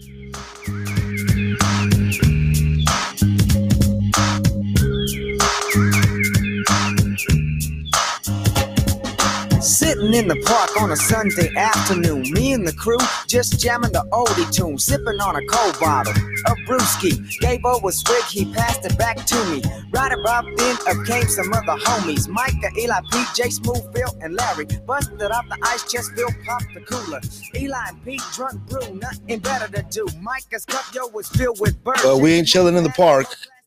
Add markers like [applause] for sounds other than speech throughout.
Thank you. Sitting in the park on a Sunday afternoon, me and the crew just jamming the oldie tune, sipping on a cold bottle of brewski. Gave over a swig, he passed it back to me. Right about then, up came some other homies, Micah, Eli, Pete, J, Smooth, Phil, and Larry. Busted up the ice chest, Phil popped the cooler. Eli and Pete drunk brew, nothing better to do. Micah's cup, yo, was filled with birds. Well, we ain't chilling in the park.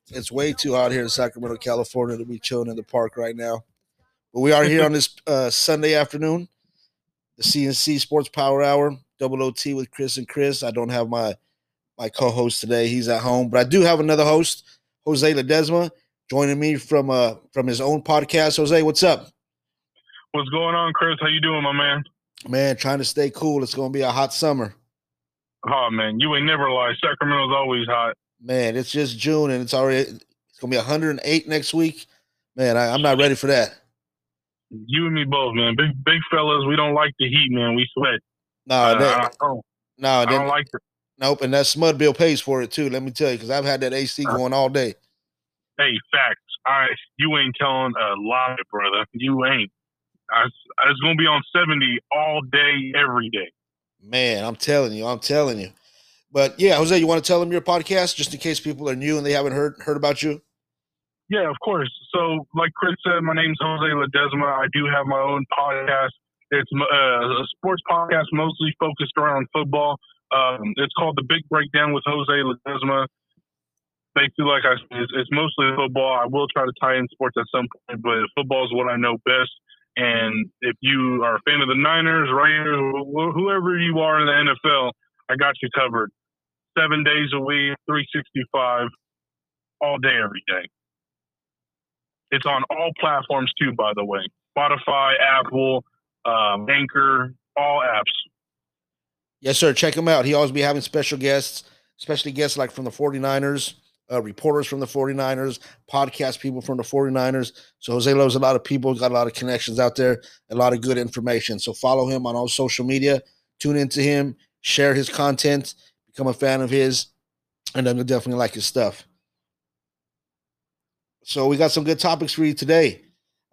It's way too hot here in Sacramento, California to be chilling in the park right now. But we are here [laughs] on this uh, Sunday afternoon, the CNC Sports Power Hour, double OT with Chris and Chris. I don't have my my co-host today; he's at home, but I do have another host, Jose Ledesma, joining me from uh from his own podcast. Jose, what's up? What's going on, Chris? How you doing, my man? Man, trying to stay cool. It's going to be a hot summer. Oh man, you ain't never lie. Sacramento's always hot. Man, it's just June and it's already it's going to be 108 next week. Man, I, I'm not ready for that. You and me both, man. Big big fellas, we don't like the heat, man. We sweat. No, Uh, that, I, don't, no, I don't like it. nope. And that Smud bill pays for it too. Let me tell you, because I've had that AC going all day. Hey, facts. I you ain't telling a lie, brother. You ain't. I, it's gonna be on seventy all day, every day. Man, I'm telling you, I'm telling you. But yeah, Jose, you want to tell them your podcast just in case people are new and they haven't heard heard about you? Yeah, of course. So, like Chris said, my name's Jose Ledesma. I do have my own podcast. It's uh, a sports podcast mostly focused around football. Um, it's called The Big Breakdown with Jose Ledesma. Basically, like I said, it's, it's mostly football. I will try to tie in sports at some point, but football is what I know best. And if you are a fan of the Niners, Raiders, whoever you are in the NFL, I got you covered. Seven days a week, 365, all day, every day. It's on all platforms too, by the way. Spotify, Apple, um, Anchor, all apps. Yes, sir. Check him out. He always be having special guests, especially guests like from the 49ers, uh, reporters from the 49ers, podcast people from the 49ers. So Jose loves a lot of people, got a lot of connections out there, a lot of good information. So follow him on all social media, tune into him, share his content, become a fan of his, and you'll definitely like his stuff. So we got some good topics for you today.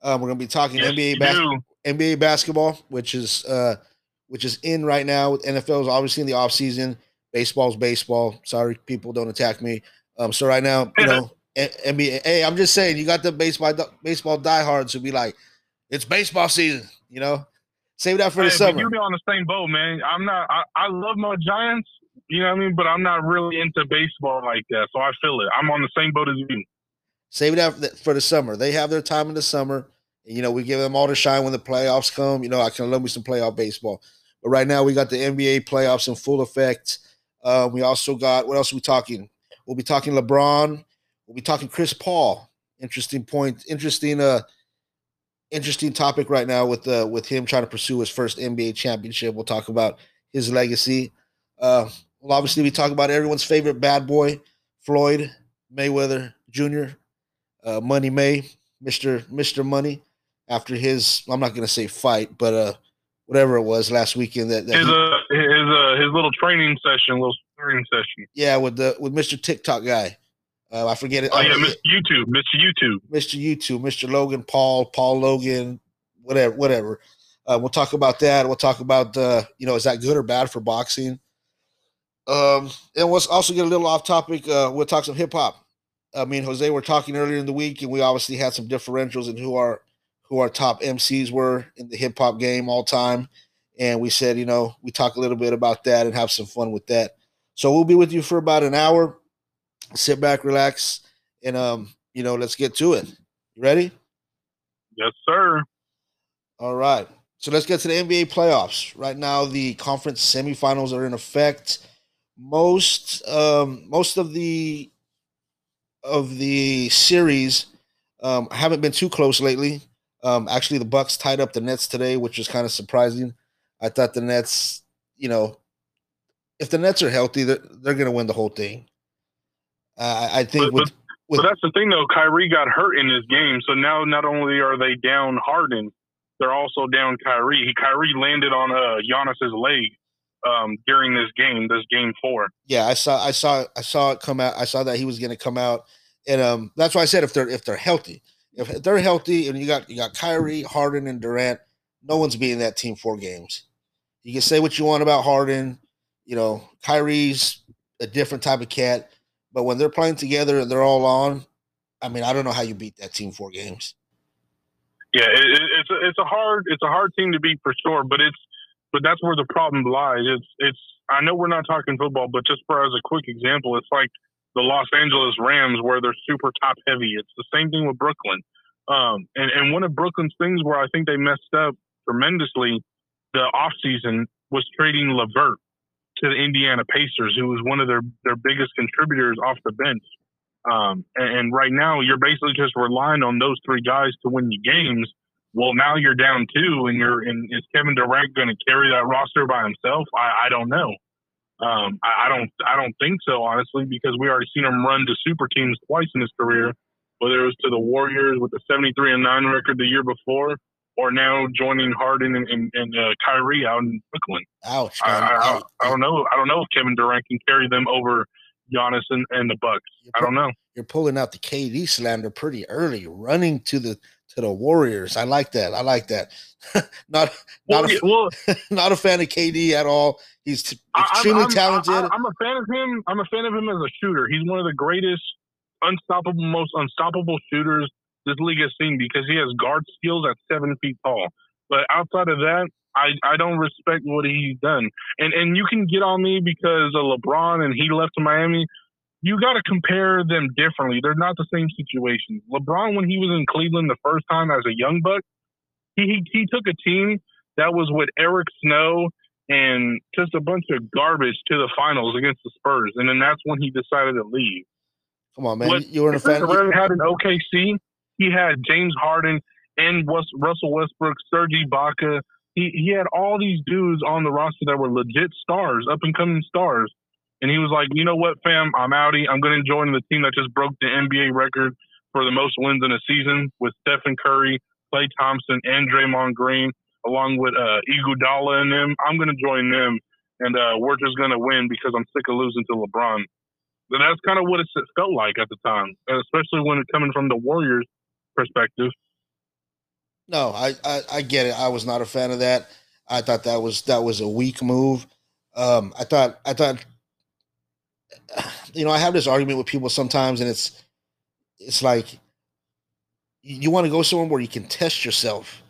Um, we're gonna be talking Yes, NBA basketball. NBA basketball, which is uh which is in right now. NFL is obviously in the off season. Baseball's baseball. Sorry, people don't attack me. Um, so right now, you [laughs] know, NBA. Hey, I'm just saying, you got the baseball baseball diehards who be like, it's baseball season. You know, save that for the Hey, but summer. you be on the same boat, man. I'm not. I, I love my Giants. You know what I mean? But I'm not really into baseball like that, so I feel it. I'm on the same boat as you. Save for the- for the summer. They have their time in the summer. You know, we give them all the shine when the playoffs come. You know, I can love me some playoff baseball. But right now, we got the NBA playoffs in full effect. Uh, we also got what else are we talking? We'll be talking LeBron. We'll be talking Chris Paul. Interesting point. Interesting. Uh, interesting topic right now with uh with him trying to pursue his first NBA championship. We'll talk about his legacy. Uh, we'll obviously be talking about everyone's favorite bad boy, Floyd Mayweather Jr. Uh, Money May, Mister Mister Money, after his I'm not gonna say fight, but uh, whatever it was last weekend that, that His he- uh, his uh, his little training session, little sparring session. yeah with the with Mr. TikTok guy. Uh, I forget it. Oh yeah, uh, Mr. YouTube, Mr. YouTube. Mr. YouTube, Mr. Logan Paul, Paul Logan, whatever, whatever. Uh, we'll talk about that. We'll talk about uh, you know, is that good or bad for boxing? Um, and we'll also get a little off topic. Uh, we'll talk some hip hop. I mean, Jose, we're talking earlier in the week, and we obviously had some differentials in who our who our top MCs were in the hip hop game all time. And we said, you know, we talk a little bit about that and have some fun with that. So we'll be with you for about an hour. Sit back, relax, and um, you know, let's get to it. You ready? Yes, sir. All right. So let's get to the NBA playoffs. Right now, the conference semifinals are in effect. Most um, most of the of the series um, haven't been too close lately. Um, actually, the Bucks tied up the Nets today, which is kind of surprising. I thought the Nets, you know, if the Nets are healthy, they're, they're going to win the whole thing. Uh, I I think But- with with But that's the thing, though. Kyrie got hurt in this game, so now not only are they down Harden, they're also down Kyrie. He Kyrie landed on uh Giannis's leg. Um, during this game, this game four. Yeah, I saw, I saw, I saw it come out. I saw that he was going to come out, and um, that's why I said if they're if they're healthy, if they're healthy, and you got you got Kyrie, Harden, and Durant, no one's beating that team four games. You can say what you want about Harden, you know, Kyrie's a different type of cat, but when they're playing together and they're all on, I mean, I don't know how you beat that team four games. Yeah, it, it's a, it's a hard it's a hard team to beat for sure, but it's but that's where the problem lies. It's it's I know we're not talking football, but just for as a quick example, it's like the Los Angeles Rams where they're super top heavy. It's the same thing with Brooklyn. Um, and, and one of Brooklyn's things where I think they messed up tremendously the offseason was trading LeVert to the Indiana Pacers, who was one of their, their biggest contributors off the bench. Um, and, and, right now, you're basically just relying on those three guys to win you games. Well, now you're down two, and you're and is Kevin Durant going to carry that roster by himself? I, I don't know. Um, I, I, don't I don't think so, honestly, because we already seen him run to super teams twice in his career, whether it was to the Warriors with the 73 and nine record the year before, or now joining Harden and, and, and uh, Kyrie out in Brooklyn. Ouch! I, I, I, don't know. I don't know if Kevin Durant can carry them over Giannis and, and the Bucks. I don't know. You're pulling out the KD slander pretty early, running to the to the Warriors. I like that. I like that. [laughs] not not well, a, well, [laughs] not a fan of KD at all. He's t- extremely I'm, talented. I, I'm a fan of him. I'm a fan of him as a shooter. He's one of the greatest, unstoppable, most unstoppable shooters this league has seen because he has guard skills at seven feet tall. But outside of that, I, I don't respect what he's done. And and you can get on me because of LeBron and he left Miami. You got to compare them differently. They're not the same situation. LeBron, when he was in Cleveland the first time as a young buck, he, he, he took a team that was with Eric Snow and just a bunch of garbage to the finals against the Spurs. And then that's when he decided to leave. Come on, man. you were in a fan. had an OKC he had James Harden and Russell Westbrook, Serge Ibaka. He he had all these dudes on the roster that were legit stars, up and coming stars. And he was like, you know what, fam, I'm outie. I'm going to join the team that just broke the NBA record for the most wins in a season with Stephen Curry, Klay Thompson, and Draymond Green, along with uh, Iguodala and them. I'm going to join them, and uh, we're just going to win because I'm sick of losing to LeBron. And that's kind of what it felt like at the time, especially when it coming from the Warriors perspective. No, I, I, I get it. I was not a fan of that. I thought that was that was a weak move. Um, I thought I thought [sighs] you know I have this argument with people sometimes, and it's it's like you want to go somewhere where you can test yourself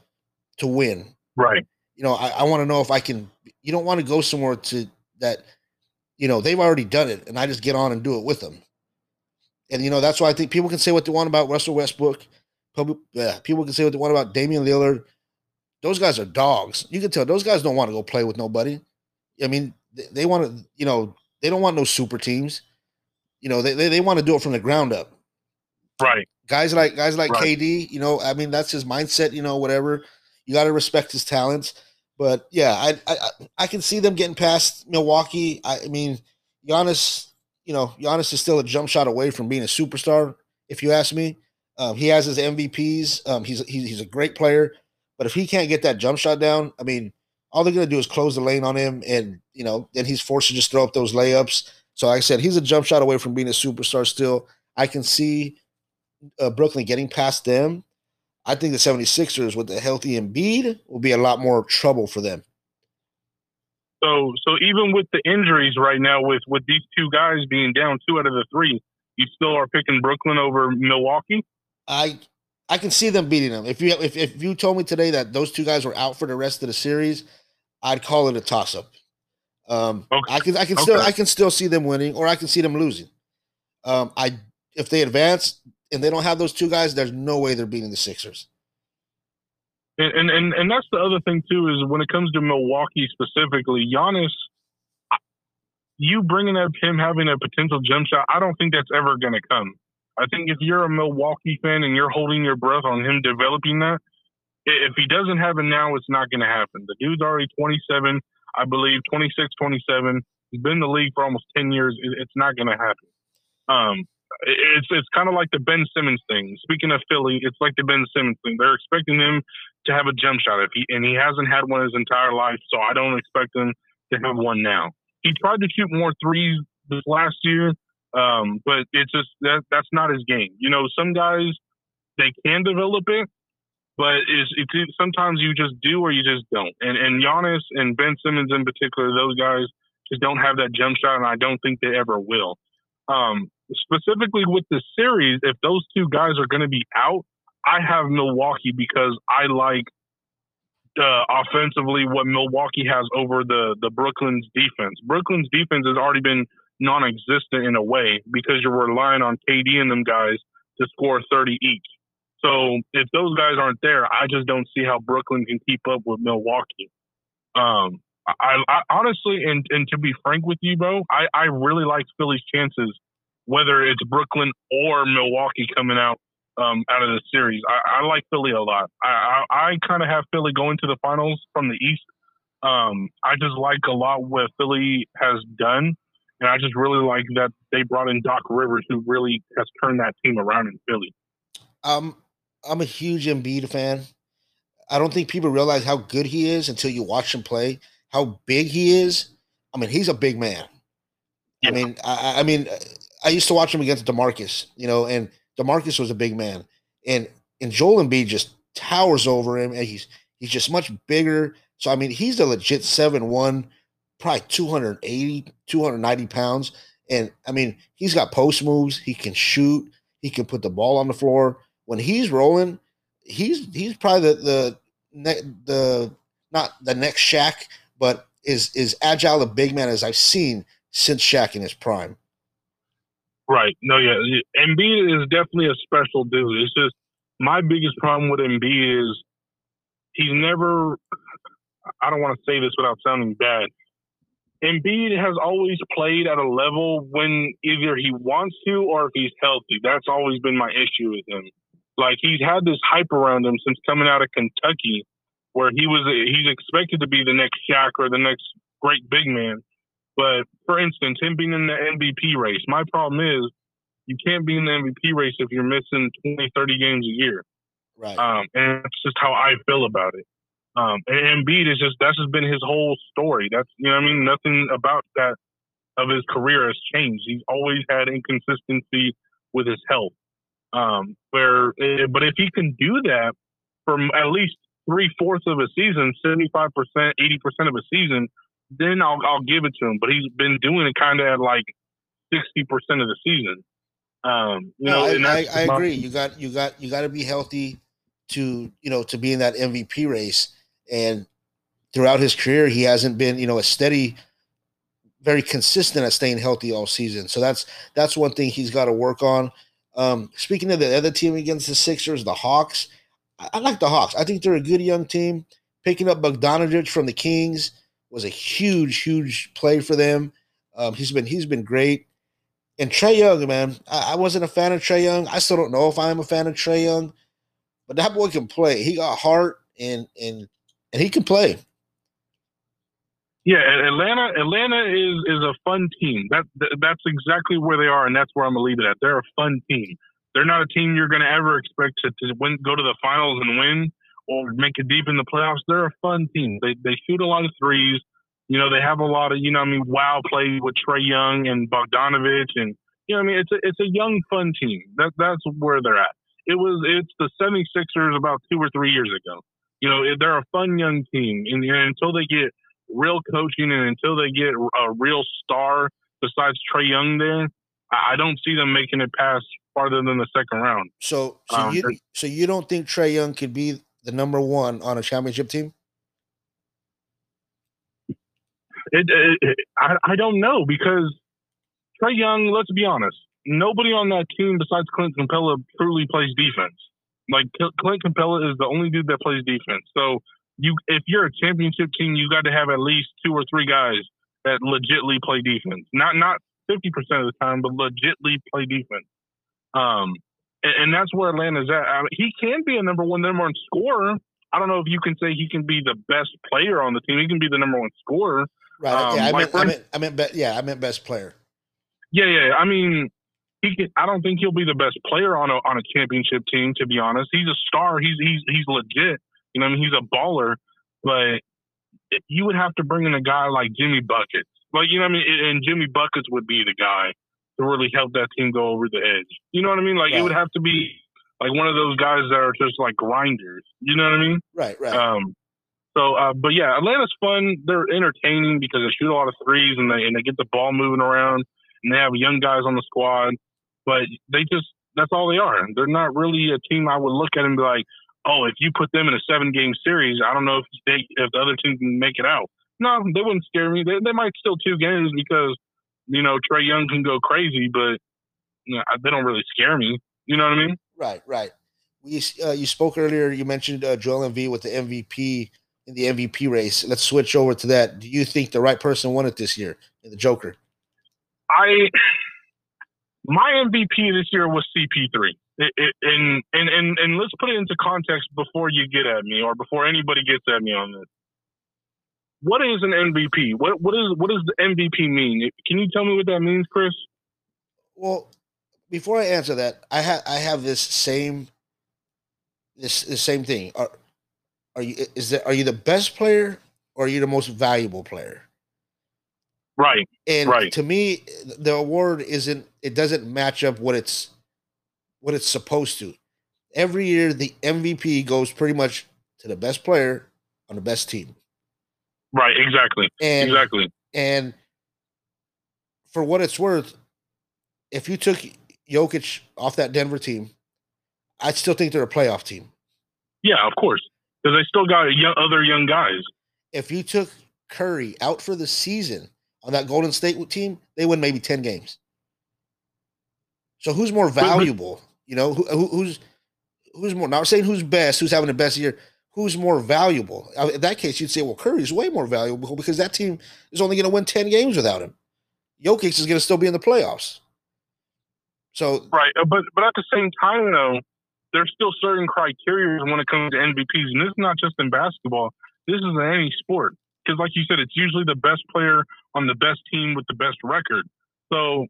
to win. Right. You know, I, I want to know if I can. You don't want to go somewhere to that. You know, they've already done it, and I just get on and do it with them. And you know, that's why I think people can say what they want about Russell Westbrook. People, yeah, people can say what they want about Damian Lillard. Those guys are dogs. You can tell those guys don't want to go play with nobody. I mean, they, they want to, you know, they don't want no super teams. You know, they, they, they want to do it from the ground up. Right. Guys like guys like right. KD, you know, I mean, that's his mindset, you know, whatever. You got to respect his talents. But yeah, I, I I can see them getting past Milwaukee. I, I mean, Giannis, you know, Giannis is still a jump shot away from being a superstar, if you ask me. Um, he has his MVPs. Um, he's, he's he's a great player, but if he can't get that jump shot down, I mean, all they're gonna do is close the lane on him, and you know, then he's forced to just throw up those layups. So, like I said, he's a jump shot away from being a superstar. Still, I can see uh, Brooklyn getting past them. I think the 76ers with the healthy Embiid will be a lot more trouble for them. So, so even with the injuries right now, with with these two guys being down two out of the three, you still are picking Brooklyn over Milwaukee. I I can see them beating them. If you if, if you told me today that those two guys were out for the rest of the series, I'd call it a toss up. Um, okay. I can I can okay. still I can still see them winning, or I can see them losing. Um, I if they advance and they don't have those two guys, there's no way they're beating the Sixers. And and and that's the other thing too is when it comes to Milwaukee specifically, Giannis, you bringing up him having a potential jump shot, I don't think that's ever going to come. I think if you're a Milwaukee fan and you're holding your breath on him developing that, if he doesn't have it now, it's not going to happen. The dude's already 27, I believe, 26, 27. He's been in the league for almost 10 years. It's not going to happen. Um, it's it's kind of like the Ben Simmons thing. Speaking of Philly, it's like the Ben Simmons thing. They're expecting him to have a jump shot if he and he hasn't had one his entire life, so I don't expect him to have one now. He tried to shoot more threes this last year, um, but it's just that that's not his game. You know, some guys they can develop it, but it's, it's sometimes you just do or you just don't. And and Giannis and Ben Simmons in particular, those guys just don't have that jump shot, and I don't think they ever will. Um, specifically with the series, if those two guys are going to be out, I have Milwaukee because I like uh, offensively what Milwaukee has over the the Brooklyn's defense. Brooklyn's defense has already been non-existent in a way because you're relying on KD and them guys to score 30 each. So if those guys aren't there, I just don't see how Brooklyn can keep up with Milwaukee. Um, I, I honestly, and, and to be frank with you, bro, I, I really like Philly's chances, whether it's Brooklyn or Milwaukee coming out um, out of the series. I, I like Philly a lot. I, I, I kind of have Philly going to the finals from the East. Um, I just like a lot what Philly has done, and I just really like that they brought in Doc Rivers, who really has turned that team around in Philly. Um, I'm a huge Embiid fan. I don't think people realize how good he is until you watch him play. How big he is. I mean, he's a big man. Yeah. I mean, I, I mean, I used to watch him against Demarcus, you know, and Demarcus was a big man, and and Joel Embiid just towers over him, and he's he's just much bigger. So I mean, he's a legit seven one, probably 280, 290 pounds, and I mean, he's got post moves. He can shoot. He can put the ball on the floor when he's rolling. He's he's probably the the the not the next Shaq, but is is agile a big man as I've seen since Shaq in his prime. Right. No, yeah. Embiid is definitely a special dude. It's just my biggest problem with Embiid is he's never. I don't want to say this without sounding bad. Embiid has always played at a level when either he wants to or if he's healthy. That's always been my issue with him. Like he's had this hype around him since coming out of Kentucky, where he was he's expected to be the next Shaq or the next great big man. But for instance, him being in the MVP race, my problem is you can't be in the MVP race if you're missing 20, 30 games a year. Right. Um, and that's just how I feel about it. Um, and Embiid is just that's just been his whole story. That's you know I mean nothing about that of his career has changed. He's always had inconsistency with his health. Um, where eh, but if he can do that for at least three fourths of a season, seventy five percent, eighty percent of a season, then I'll I'll give it to him. But he's been doing it kind of at like sixty percent of the season. Um, you no, know, I, I, I agree. You got you got you got to be healthy to you know to be in that MVP race. And throughout his career, he hasn't been you know a steady, very consistent at staying healthy all season. So that's that's one thing he's got to work on. Um, speaking of the other team against the Sixers, the Hawks. I, I like the Hawks. I think they're a good young team. Picking up Bogdanovich from the Kings was a huge, huge play for them. Um, he's been he's been great. And Trae Young, man, I, I, wasn't a fan of Trae Young. I still don't know if I'm a fan of Trae Young, but that boy can play. He got heart and and and he can play. Yeah, Atlanta. Atlanta is is a fun team. That, that that's exactly where they are, and that's where I'm gonna leave it at. They're a fun team. They're not a team you're gonna ever expect to, to win, go to the finals and win or make it deep in the playoffs. They're a fun team. They they shoot a lot of threes. You know, they have a lot of, you know, I mean, wow plays with Trae Young and Bogdanovich, and you know, I mean, it's a it's a young, fun team. That that's where they're at. It was it's the 76ers about two or three years ago. You know, they're a fun young team, and, and until they get real coaching and until they get a real star besides Trae Young, there, I don't see them making it past farther than the second round. So, so um, you so you don't think Trae Young could be the number one on a championship team? It, it, it, I, I don't know because Trae Young, let's be honest, nobody on that team besides Clint Capela truly plays defense. Like Clint Capela is the only dude that plays defense. So you, if you're a championship team, you got to have at least two or three guys that legitly play defense. Not not fifty percent of the time, but legitly play defense. Um, and, and that's where Atlanta's at. I mean, he can be a number one, number one scorer. I don't know if you can say he can be the best player on the team. He can be the number one scorer. Right. Um, yeah, I meant, friend, I meant, I meant, be, yeah, I meant best player. Yeah, yeah. I mean, he can, I don't think he'll be the best player on a on a championship team. To be honest, he's a star. He's he's he's legit. You know, I mean, he's a baller. But you would have to bring in a guy like Jimmy Buckets. Like you know what I mean, and Jimmy Buckets would be the guy to really help that team go over the edge. You know what I mean? Like it would have to be like one of those guys that are just like grinders. You know what I mean? Right, right. Um, so, uh, but yeah, Atlanta's fun. They're entertaining because they shoot a lot of threes and they and they get the ball moving around and they have young guys on the squad. But they just that's all they are. They're not really a team I would look at and be like, oh, if you put them in a seven game series, I don't know if they if the other team can make it out. No, they wouldn't scare me. They, they might still two games because you know Trae Young can go crazy, but you know, they don't really scare me. You know what I mean? Right, right. We uh, you spoke earlier. You mentioned uh, Joel Embiid with the MVP in the MVP race. Let's switch over to that. Do you think the right person won it this year in the Joker? I my MVP this year was CP3. It, it, and, and and and let's put it into context before you get at me or before anybody gets at me on this. What is an MVP? What what is what does the MVP mean? Can you tell me what that means, Chris? Well, before I answer that, I have I have this same this the same thing. Are are you is that are you the best player or are you the most valuable player? Right. And right. to me, the award isn't it doesn't match up what it's what it's supposed to. Every year the MVP goes pretty much to the best player on the best team. Right, exactly. And, exactly. And for what it's worth, if you took Jokic off that Denver team, I still think they're a playoff team. Yeah, of course, because they still got young, other young guys. If you took Curry out for the season on that Golden State team, they win maybe ten games. So who's more valuable? You know, who, who's who's more? Not saying who's best, who's having the best year. Who's more valuable? In that case, you'd say, well, Curry's way more valuable because that team is only going to win ten games without him. Jokic is going to still be in the playoffs. So right, uh, but but at the same time, though, there's still certain criteria when it comes to MVPs, and this is not just in basketball. This is in any sport because, like you said, it's usually the best player on the best team with the best record. So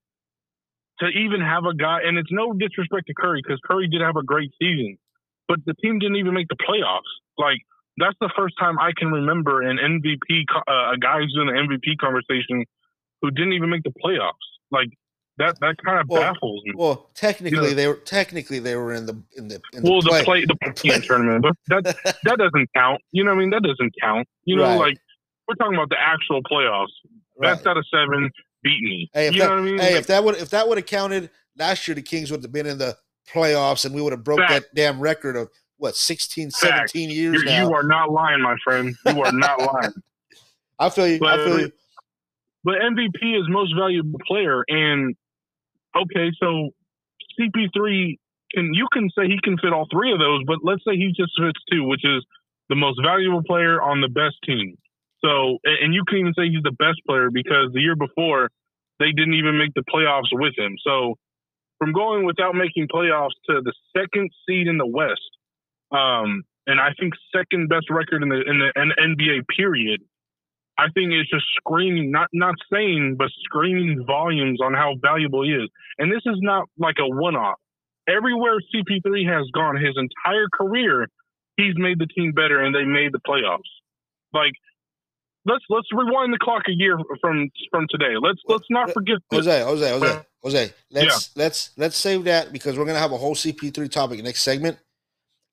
to even have a guy, and it's no disrespect to Curry because Curry did have a great season, but the team didn't even make the playoffs. Like that's the first time I can remember an MVP, uh, a guy who's in the MVP conversation who didn't even make the playoffs. Like that that kind of well, baffles me. Well, technically they were technically they were in the in the in well the play, the play the play tournament, but that that doesn't count. You know what I mean? That doesn't count. You know, right. like we're talking about the actual playoffs. Right. Best out of seven beat me. Hey, if you that, know what I mean? Hey, like, if that would if that would have counted last year, the Kings would have been in the playoffs, and we would have broke fact. that damn record of what 16, 17 years You're, now. You are not lying, my friend. You are not [laughs] lying. I feel you. But, I feel you. But MVP is most valuable player, and okay, so CP3 can you can say he can fit all three of those, but let's say he just fits two, which is the most valuable player on the best team. So, and you can even say he's the best player because the year before they didn't even make the playoffs with him. So, from going without making playoffs to the second seed in the West, um, and I think second best record in the in the NBA period, I think it's just screaming, not not saying, but screaming volumes on how valuable he is. And this is not like a one-off. Everywhere CP3 has gone, his entire career, he's made the team better, and they made the playoffs. Like, let's let's rewind the clock a year from from today. Let's let's not forget. Jose, Jose, Jose, Jose. Let's yeah. let's let's save that because we're gonna have a whole CP3 topic next segment.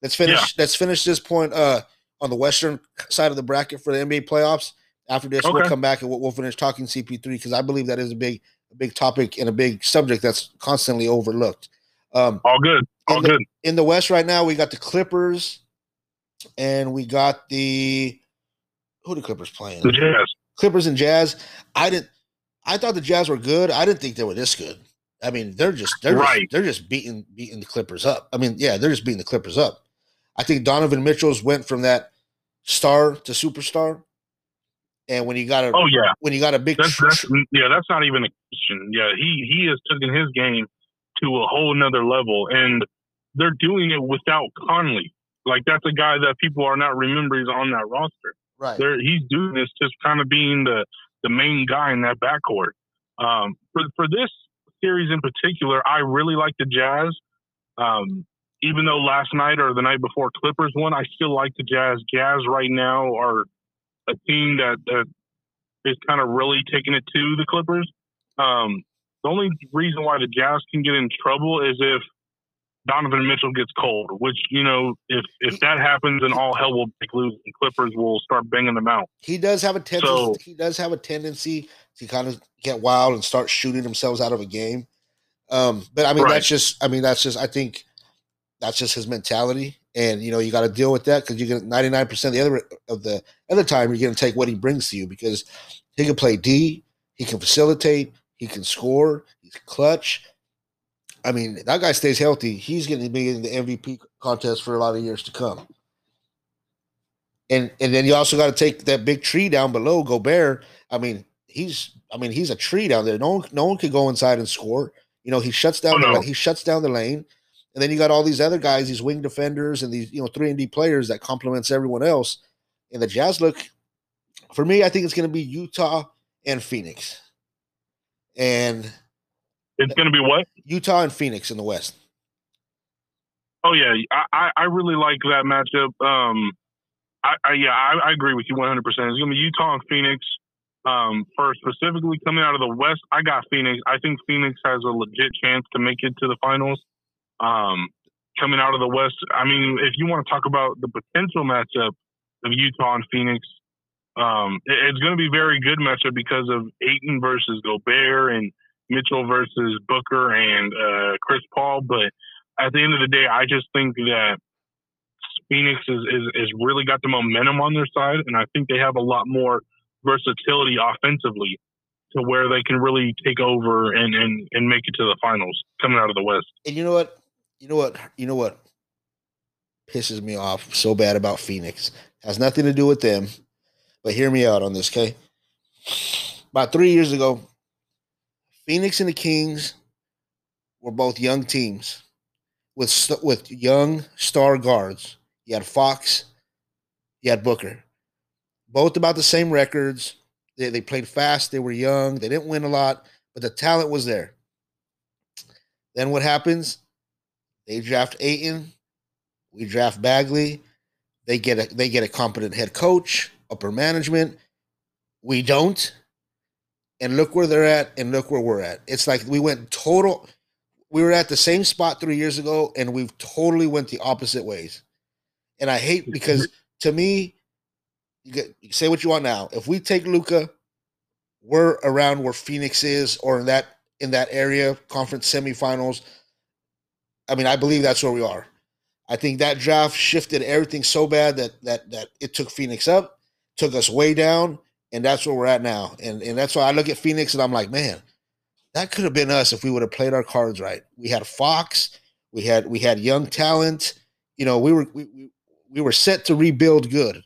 Let's finish. Yeah. Let's finish this point uh, on the western side of the bracket for the NBA playoffs after this, okay. we'll come back and we'll, we'll finish talking CP3 because I believe that is a big, a big topic and a big subject that's constantly overlooked. Um, All good. All in good. In the West right now, we got the Clippers and we got the who the Clippers playing? The Jazz. Clippers and Jazz. I didn't. I thought the Jazz were good. I didn't think they were this good. I mean, they're just they're right. just, they're just beating beating the Clippers up. I mean, yeah, they're just beating the Clippers up. I think Donovan Mitchell's went from that star to superstar. And when you got a oh yeah, when you got a big that's, that's, yeah, that's not even a question. Yeah, he he has taken his game to a whole nother level, and they're doing it without Conley. Like that's a guy that people are not remembering on that roster. Right. They're, he's doing this just kind of being the the main guy in that backcourt. Um, for for this series in particular, I really like the Jazz. Um, even though last night or the night before Clippers won, I still like the Jazz. Jazz right now are a team that, that is kind of really taking it to the Clippers. Um, the only reason why the Jazz can get in trouble is if Donovan Mitchell gets cold, which you know, if if that happens, then all hell will break loose, and Clippers will start banging them out. He does have a tendency. So, he does have a tendency to kind of get wild and start shooting themselves out of a game. Um, but I mean, right. that's just. I mean, that's just. I think that's just his mentality, and you know, you got to deal with that because you get ninety nine percent the other of the other time you're going to take what he brings to you because he can play D, he can facilitate, he can score, he's clutch I mean, that guy stays healthy. He's going to be in the MVP contest for a lot of years to come. And and then you also got to take that big tree down below Gobert. I mean, he's I mean he's a tree down there. No one no one could go inside and score. You know, he shuts down oh, no. the he shuts down the lane. And then you got all these other guys, these wing defenders and these you know three and D players that complements everyone else. And the Jazz look for me, I think it's going to be Utah and Phoenix. And it's going to be what? Utah and Phoenix in the West. Oh yeah, I, I really like that matchup. Um, I, I yeah, I, I, agree with you 100. percent It's going to be Utah and Phoenix. Um, for specifically coming out of the West, I got Phoenix. I think Phoenix has a legit chance to make it to the finals. Um, coming out of the West, I mean, if you want to talk about the potential matchup of Utah and Phoenix, um, it, it's going to be very good matchup because of Ayton versus Gobert and Mitchell versus Booker and uh, Chris Paul. But at the end of the day, I just think that Phoenix is, is, is really got the momentum on their side, and I think they have a lot more versatility offensively to where they can really take over and, and, and make it to the finals coming out of the West. And you know what? You know what? You know what pisses me off so bad about Phoenix? Has nothing to do with them, but hear me out on this, okay? About three years ago, Phoenix and the Kings were both young teams with with young star guards. You had Fox, you had Booker, both about the same records. They, they played fast. They were young. They didn't win a lot, but the talent was there. Then what happens? They draft Ayton. We draft Bagley. They get a they get a competent head coach, upper management. We don't and look where they're at and look where we're at. It's like we went total we were at the same spot 3 years ago and we've totally went the opposite ways. And I hate because to me you, get, you say what you want now. If we take Luka, we're around where Phoenix is or in that in that area conference semifinals. I mean, I believe that's where we are. I think that draft shifted everything so bad that that that it took Phoenix up, took us way down, and that's where we're at now. And and that's why I look at Phoenix and I'm like, man, that could have been us if we would have played our cards right. We had Fox, we had we had young talent. You know, we were we, we, we were set to rebuild good.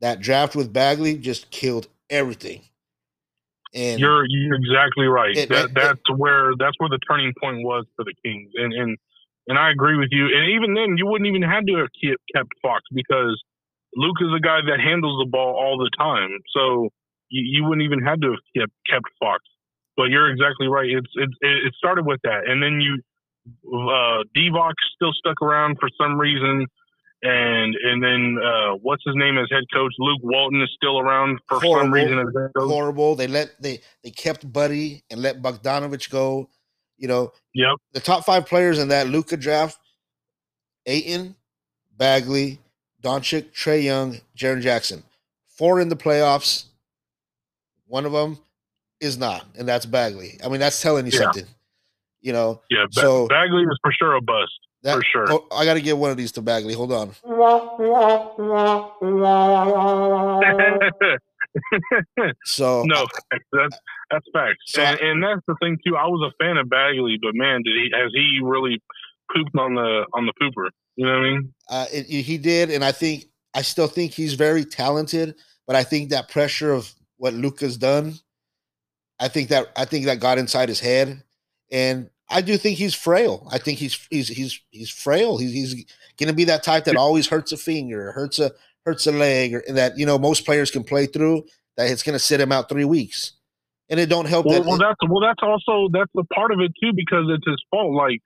That draft with Bagley just killed everything. And you're you're exactly right. It, that, it, that's it, where that's where the turning point was for the Kings. And and and I agree with you. And even then, you wouldn't even have to have kept Fox because Luke is a guy that handles the ball all the time, so you, you wouldn't even have to have kept, kept Fox. But you're exactly right. It's, it's it started with that, and then you uh, still stuck around for some reason, and and then uh, what's his name as head coach? Luke Walton is still around for horrible, some reason. As head coach. Horrible. They let they they kept Buddy and let Bogdanovich go. You know. Yep. The top five players in that Luka draft: Ayton, Bagley, Doncic, Trae Young, Jaren Jackson. Four in the playoffs. One of them is not, and that's Bagley. I mean, that's telling you yeah. something. You know. Yeah. Ba- so Bagley is for sure a bust. That, for sure. Oh, I got to give one of these to Bagley. Hold on. [laughs] so no, that's that's facts, so and, and, that's the thing too. I was a fan of Bagley, but man, did he has he really pooped on the on the pooper? You know what I mean? Uh, it, he did, and I think I still think he's very talented. But I think that pressure of what Luka's done, I think that I think that got inside his head, and I do think he's frail. I think he's he's he's he's frail. He's he's going to be that type that always hurts a finger, hurts a hurts a leg, or that you know most players can play through. That it's going to sit him out three weeks, and it don't help. Well, that well, that's well, that's also that's a part of it too because it's his fault. Like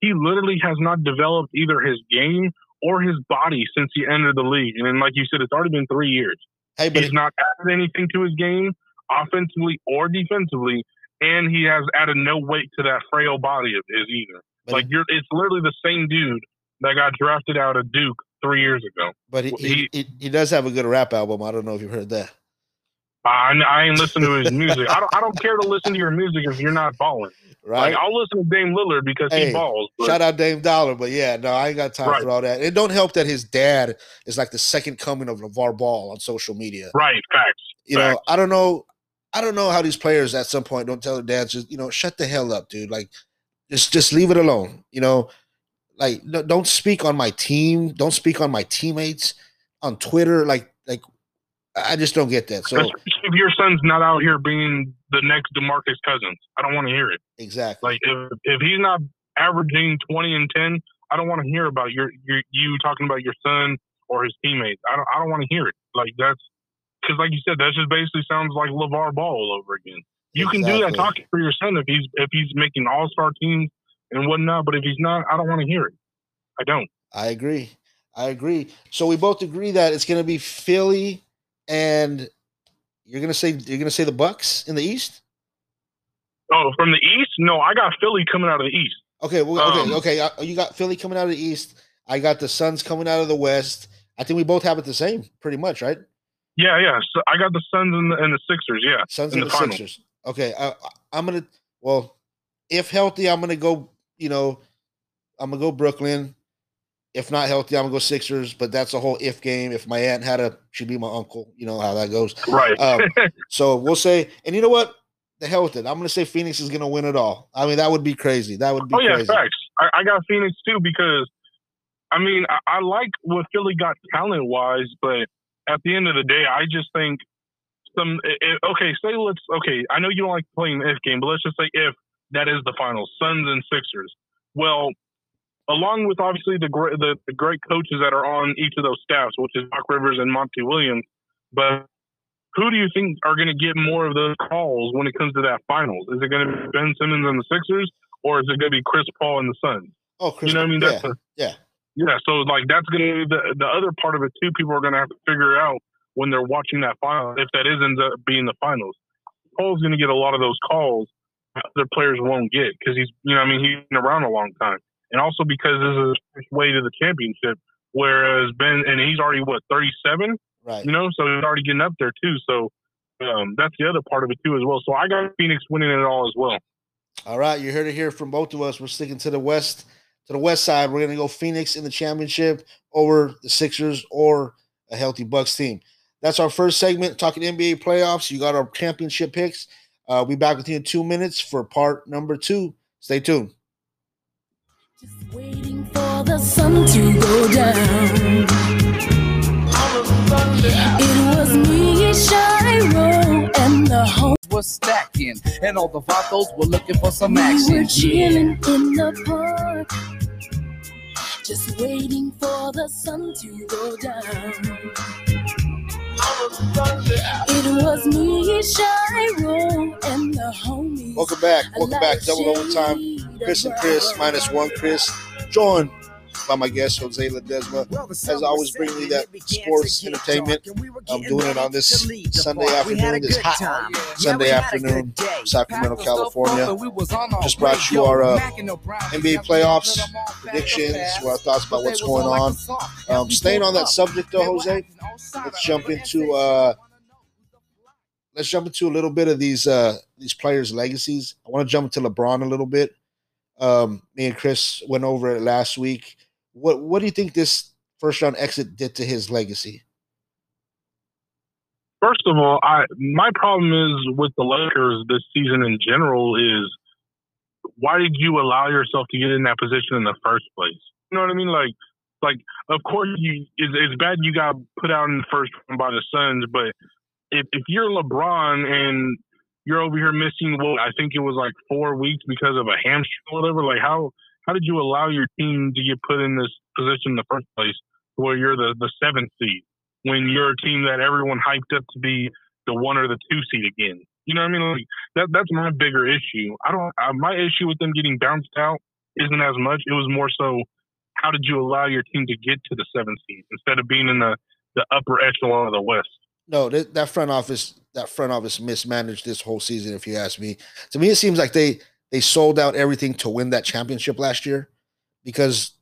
he literally has not developed either his game or his body since he entered the league. And then, like you said, it's already been three years. Hey, but He's not added anything to his game, offensively or defensively, and he has added no weight to that frail body of his either. Like you're, it's literally the same dude that got drafted out of Duke three years ago. but he, he, he- he, he does have a good rap album. I don't know if you've heard that. I, I ain't listen to his music. I don't, I don't care to listen to your music if you're not balling. Right? Like I'll listen to Dame Lillard because Hey, he balls. But Shout out Dame Dollar, but yeah, no, I ain't got time Right. for all that. It don't help that his dad is like the second coming of LeVar Ball on social media. right, facts. You know, I don't know, I don't know how these players at some point don't tell their dads just, you know, shut the hell up, dude. Like, just just leave it alone. You know, like no, don't speak on my team, don't speak on my teammates on Twitter. Like, like I just don't get that. So if your son's not out here being the next Demarcus Cousins. I don't want to hear it. exactly, Like if if he's not averaging twenty and ten, I don't want to hear about your your you talking about your son or his teammates. I don't I don't want to hear it. Like that's because like you said, that just basically sounds like LeVar Ball all over again. You can do that talking for your son if he's if he's making all star teams and whatnot, but if he's not, I don't want to hear it. I don't. I agree. I agree. So we both agree that it's going to be Philly, and you're to say you're to say the Bucks in the East. Oh, from the East? No, I got Philly coming out of the East. Okay, well, okay, Um, okay. uh, You got Philly coming out of the East. I got the Suns coming out of the West. I think we both have it the same, pretty much, right? Yeah, yeah. So I got the Suns and the, and the Sixers. Yeah, Suns and the the. Sixers. Okay, I- I'm gonna. Well, if healthy, I'm gonna go. You know, I'm gonna go Brooklyn. If not healthy, I'm gonna go Sixers. But that's a whole if game. If my aunt had a, she'd be my uncle. You know how that goes. right. Um, [laughs] so we'll say, and you know what? The hell with it. I'm gonna say Phoenix is gonna win it all. I mean, that would be crazy. That would be oh yeah, crazy. facts. I, I got Phoenix too because, I mean, I, I like what Philly got talent wise, but at the end of the day, I just think some. i i- okay, say let's. Okay, I know you don't like playing the if game, but let's just say if that is the final Suns and Sixers. Well, along with obviously the great the, the great coaches that are on each of those staffs, which is Doc Rivers and Monty Williams, but who do you think are going to get more of those calls when it comes to that finals? Is it going to be Ben Simmons and the Sixers, or is it going to be Chris Paul and the Suns? Oh, Chris, You know what I mean? yeah, a- yeah. yeah. So like that's going to be the the other part of it too. People are going to have to figure out when they're watching that final if that is ends up being the finals. Paul's going to get a lot of those calls that other players won't get because he's you know I mean he's been around a long time, and also because this is his way to the championship. Whereas Ben and he's already what thirty seven, right. you know, so he's already getting up there too. So um, that's the other part of it too as well. So I got Phoenix winning it all as well. All right, you heard it here from both of us. We're sticking to the west, to the west side. We're gonna go Phoenix in the championship over the Sixers or a healthy Bucks team. That's our first segment talking NBA playoffs. You got our championship picks. Uh, we'll be back with you in two minutes for part number two. Stay tuned. Just waiting for the sun to go down. It was me, Shiro, and the home. was stacking, and all the vatos were looking for some We action. were Yeah. chilling in the park. Just waiting for the sun to go down. It was me, Shiro, and the homies. Welcome back. Welcome back. Double overtime. Chris and Chris minus one. Chris joined by my guest Jose Ledesma. As always, bringing you that sports entertainment. I'm doing it on this Sunday afternoon, this hot Sunday afternoon, Sacramento, California. Just brought you our, uh, NBA playoffs predictions, our thoughts about what's going on. Um, staying on that subject though, Jose, let's jump into uh, let's jump into a little bit of these uh, these players' legacies. I want to jump into LeBron a little bit. Um, me and Chris went over it last week. What what do you think this first round exit did to his legacy? First of all, I my problem is with the Lakers this season in general is why did you allow yourself to get in that position in the first place? You know what I mean? Like, like of course you it's, it's bad you got put out in the first round by the Suns, but if if you're LeBron and you're over here missing what I think it was like four weeks because of a hamstring or whatever, like how how did you allow your team to get put in this position in the first place where you're the the seventh seed? when you're a team that everyone hyped up to be the one or the two seed again. You know what I mean? Like that that's my bigger issue. I don't uh, my issue with them getting bounced out isn't as much. It was more so how did you allow your team to get to the seventh seed instead of being in the the upper echelon of the West? No, that, that front office, that front office mismanaged this whole season. If you ask me, to me, it seems like they they sold out everything to win that championship last year, because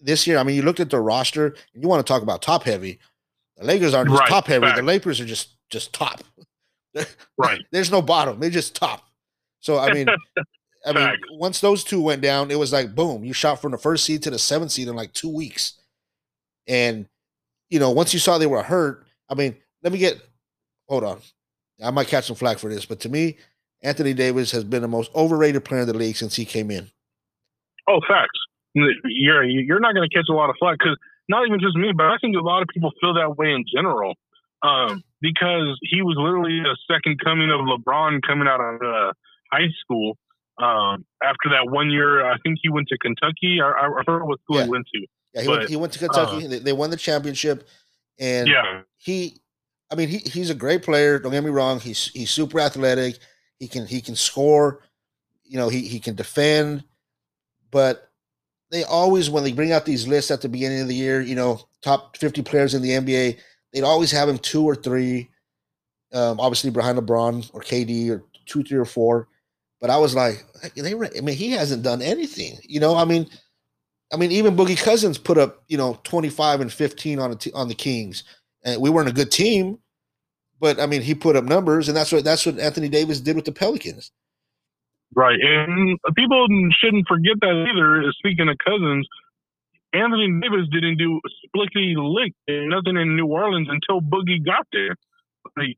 this year, I mean, you looked at the roster and you want to talk about top heavy. The Lakers aren't just Right, top heavy. The. Lakers are just just top. [laughs] Right. There's no bottom. They just top. So I mean, [laughs] I mean, once those two went down, it was like boom. You shot from the first seed to the seventh seed in like two weeks, and you know once you saw they were hurt. I mean, let me get. Hold on, I might catch some flack for this, but to me, Anthony Davis has been the most overrated player in the league since he came in. Oh, facts. You're you're not going to catch a lot of flack because not even just me, but I think a lot of people feel that way in general. Um, because he was literally a second coming of LeBron coming out of uh, high school. Um, after that one year, I think he went to Kentucky. I, I forgot what school Yeah. he went to. Yeah, he, went, he went to Kentucky. they, they won the championship, and Yeah, he I mean he he's a great player, don't get me wrong. He's he's super athletic. He can he can score, you know, he he can defend, but they always when they bring out these lists at the beginning of the year, you know, top 50 players in the NBA, they'd always have him two or three um obviously behind LeBron or KD or two, three or four. But I was like, they re- I mean, he hasn't done anything. You know, I mean, I mean, even Boogie Cousins put up, you know, 25 and 15 on on the Kings. And we weren't a good team, but I mean, he put up numbers, and that's what that's what Anthony Davis did with the Pelicans. right. And people shouldn't forget that either. Speaking of Cousins, Anthony Davis didn't do splicky lick nothing in New Orleans until Boogie got there. Like,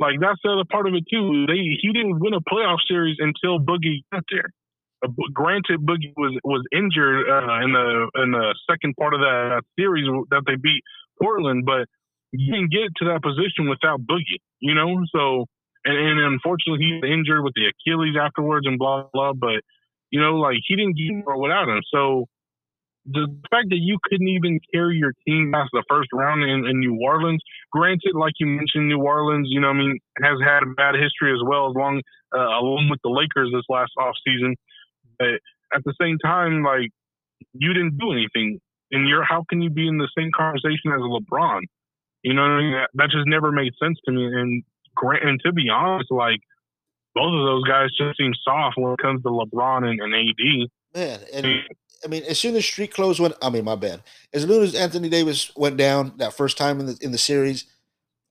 like that's the other part of it too. They he didn't win a playoff series until Boogie got there. Uh, granted, Boogie was was injured uh, in the in the second part of that series that they beat Portland, but you didn't get to that position without Boogie. You know, so and, and unfortunately he was injured with the Achilles afterwards and blah blah. But you know, like he didn't get anywhere without him. So the fact that you couldn't even carry your team past the first round in, in New Orleans, granted, like you mentioned, New Orleans, you know, I mean, has had a bad history as well, as long uh, along with the Lakers this last off season. But at the same time, like you didn't do anything, and you're how can you be in the same conversation as LeBron? You know what I mean? That, that just never made sense to me. And grant, and to be honest, like both of those guys just seem soft when it comes to LeBron and, and AD. Man, and I mean, as soon as street clothes went, I mean, my bad. As soon as Anthony Davis went down that first time in the in the series,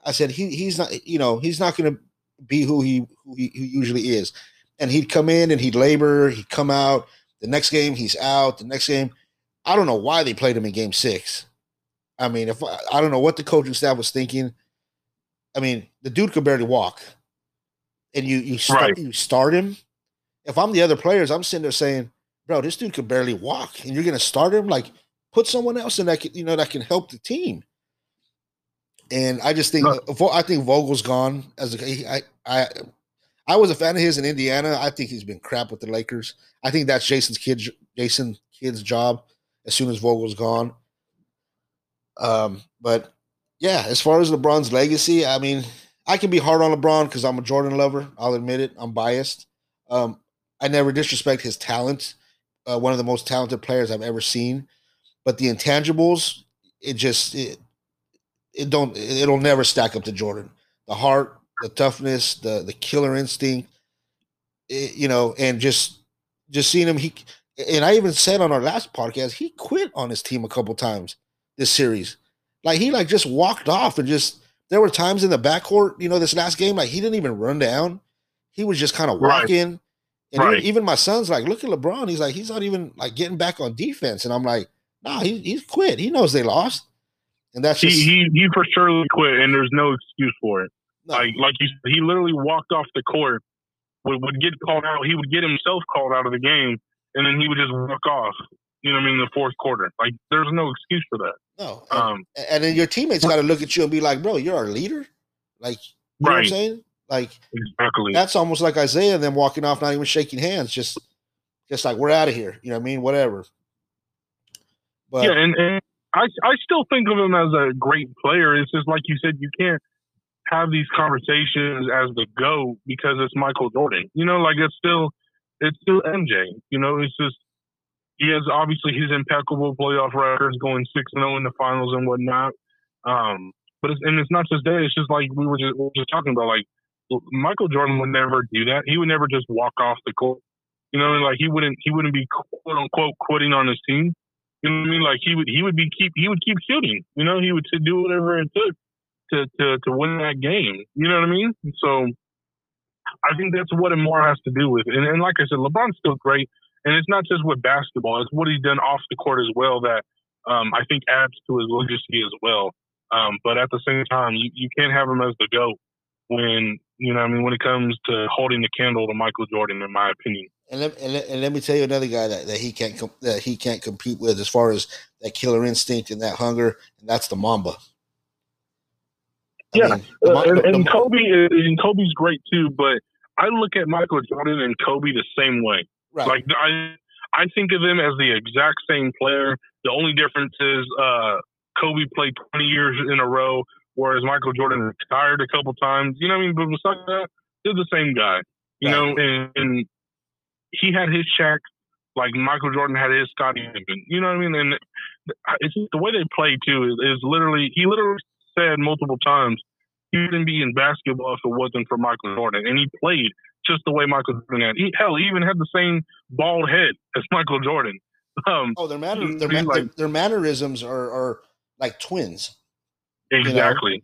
I said he he's not, you know, he's not going to be who he who he, who he usually is. And he'd come in and he'd labor, he'd come out. The next game he's out. The next game, I don't know why they played him in Game Six. I mean, if I don't know what the coaching staff was thinking. I mean, the dude could barely walk, and you you start, Right. you start him. If I'm the other players, I'm sitting there saying, "Bro, this dude could barely walk, and you're gonna start him? Like, put someone else in that can, you know that can help the team." And I just think No. I think Vogel's gone as a I I I was a fan of his in Indiana. I think he's been crap with the Lakers. I think that's Jason's kid Jason Kidd's job as soon as Vogel's gone. Um, but yeah, as far as LeBron's legacy, I mean, I can be hard on LeBron because I'm a Jordan lover. I'll admit it. I'm biased. Um, I never disrespect his talent. Uh, one of the most talented players I've ever seen. But the intangibles, it just it, it don't it'll never stack up to Jordan. The heart, the toughness, the the killer instinct, it- you know, and just just seeing him. He and I even said on our last podcast he quit on his team a couple times this series. Like he like just walked off and just there were times in the backcourt, you know, this last game, like he didn't even run down. He was just kind of Right. walking. And Right. even, my son's like, look at LeBron. He's like, he's not even like getting back on defense. And I'm like, nah, he, he's quit. He knows they lost. And that's He, just he he for sure quit, and there's no excuse for it. No, Like like you, he literally walked off the court, would, would get called out. He would get himself called out of the game, and then he would just walk off. You know what I mean? The fourth quarter, like there's no excuse for that. no. And, Um, and then your teammates got to look at you and be like, bro, you're our leader. Like, you know what I'm Right. saying? Like, exactly. that's almost like Isiah and them walking off, not even shaking hands, just just like we're out of here. You know what I mean? Whatever. But yeah, and, and I I still think of him as a great player. It's just like you said, you can't have these conversations as the go because it's Michael Jordan. You know, like it's still it's still MJ. You know, it's just he has obviously his impeccable playoff records, going six zero in the finals and whatnot. Um, But it's, and it's not just that. It's just like we were just, we were just talking about. Like Michael Jordan would never do that. He would never just walk off the court. You know, like he wouldn't he wouldn't be quote unquote quitting on his team. You know what I mean? Like he would he would be keep he would keep shooting. You know, he would do whatever it took to to to win that game. You know what I mean? So I think that's what it more has to do with. And, and like I said, LeBron's still great, and it's not just with basketball; it's what he's done off the court as well that um, I think adds to his legacy as well. Um, but at the same time, you, you can't have him as the goat when you know I mean when it comes to holding the candle to Michael Jordan, in my opinion. And let, and let, and let me tell you another guy that, that he can't com- that he can't compete with as far as that killer instinct and that hunger, and that's the Mamba. I yeah, mean, the, uh, and, and Kobe and Kobe's great too, but I look at Michael Jordan and Kobe the same way. Right. Like I, I think of them as the exact same player. The only difference is uh, Kobe played 20 years in a row, whereas Michael Jordan retired a couple times. You know what I mean? But besides that, they're the same guy. You right. know, and, and he had his Shaq, like Michael Jordan had his Scottie Pippen. You know what I mean? And it's the way they play too is, is literally he literally said multiple times he wouldn't be in basketball if it wasn't for Michael Jordan, and he played just the way Michael Jordan had. He, hell, he even had the same bald head as [laughs] Michael Jordan. Um, oh, their manner, their, man, like, their, their, mannerisms are, are like twins. Exactly. You know?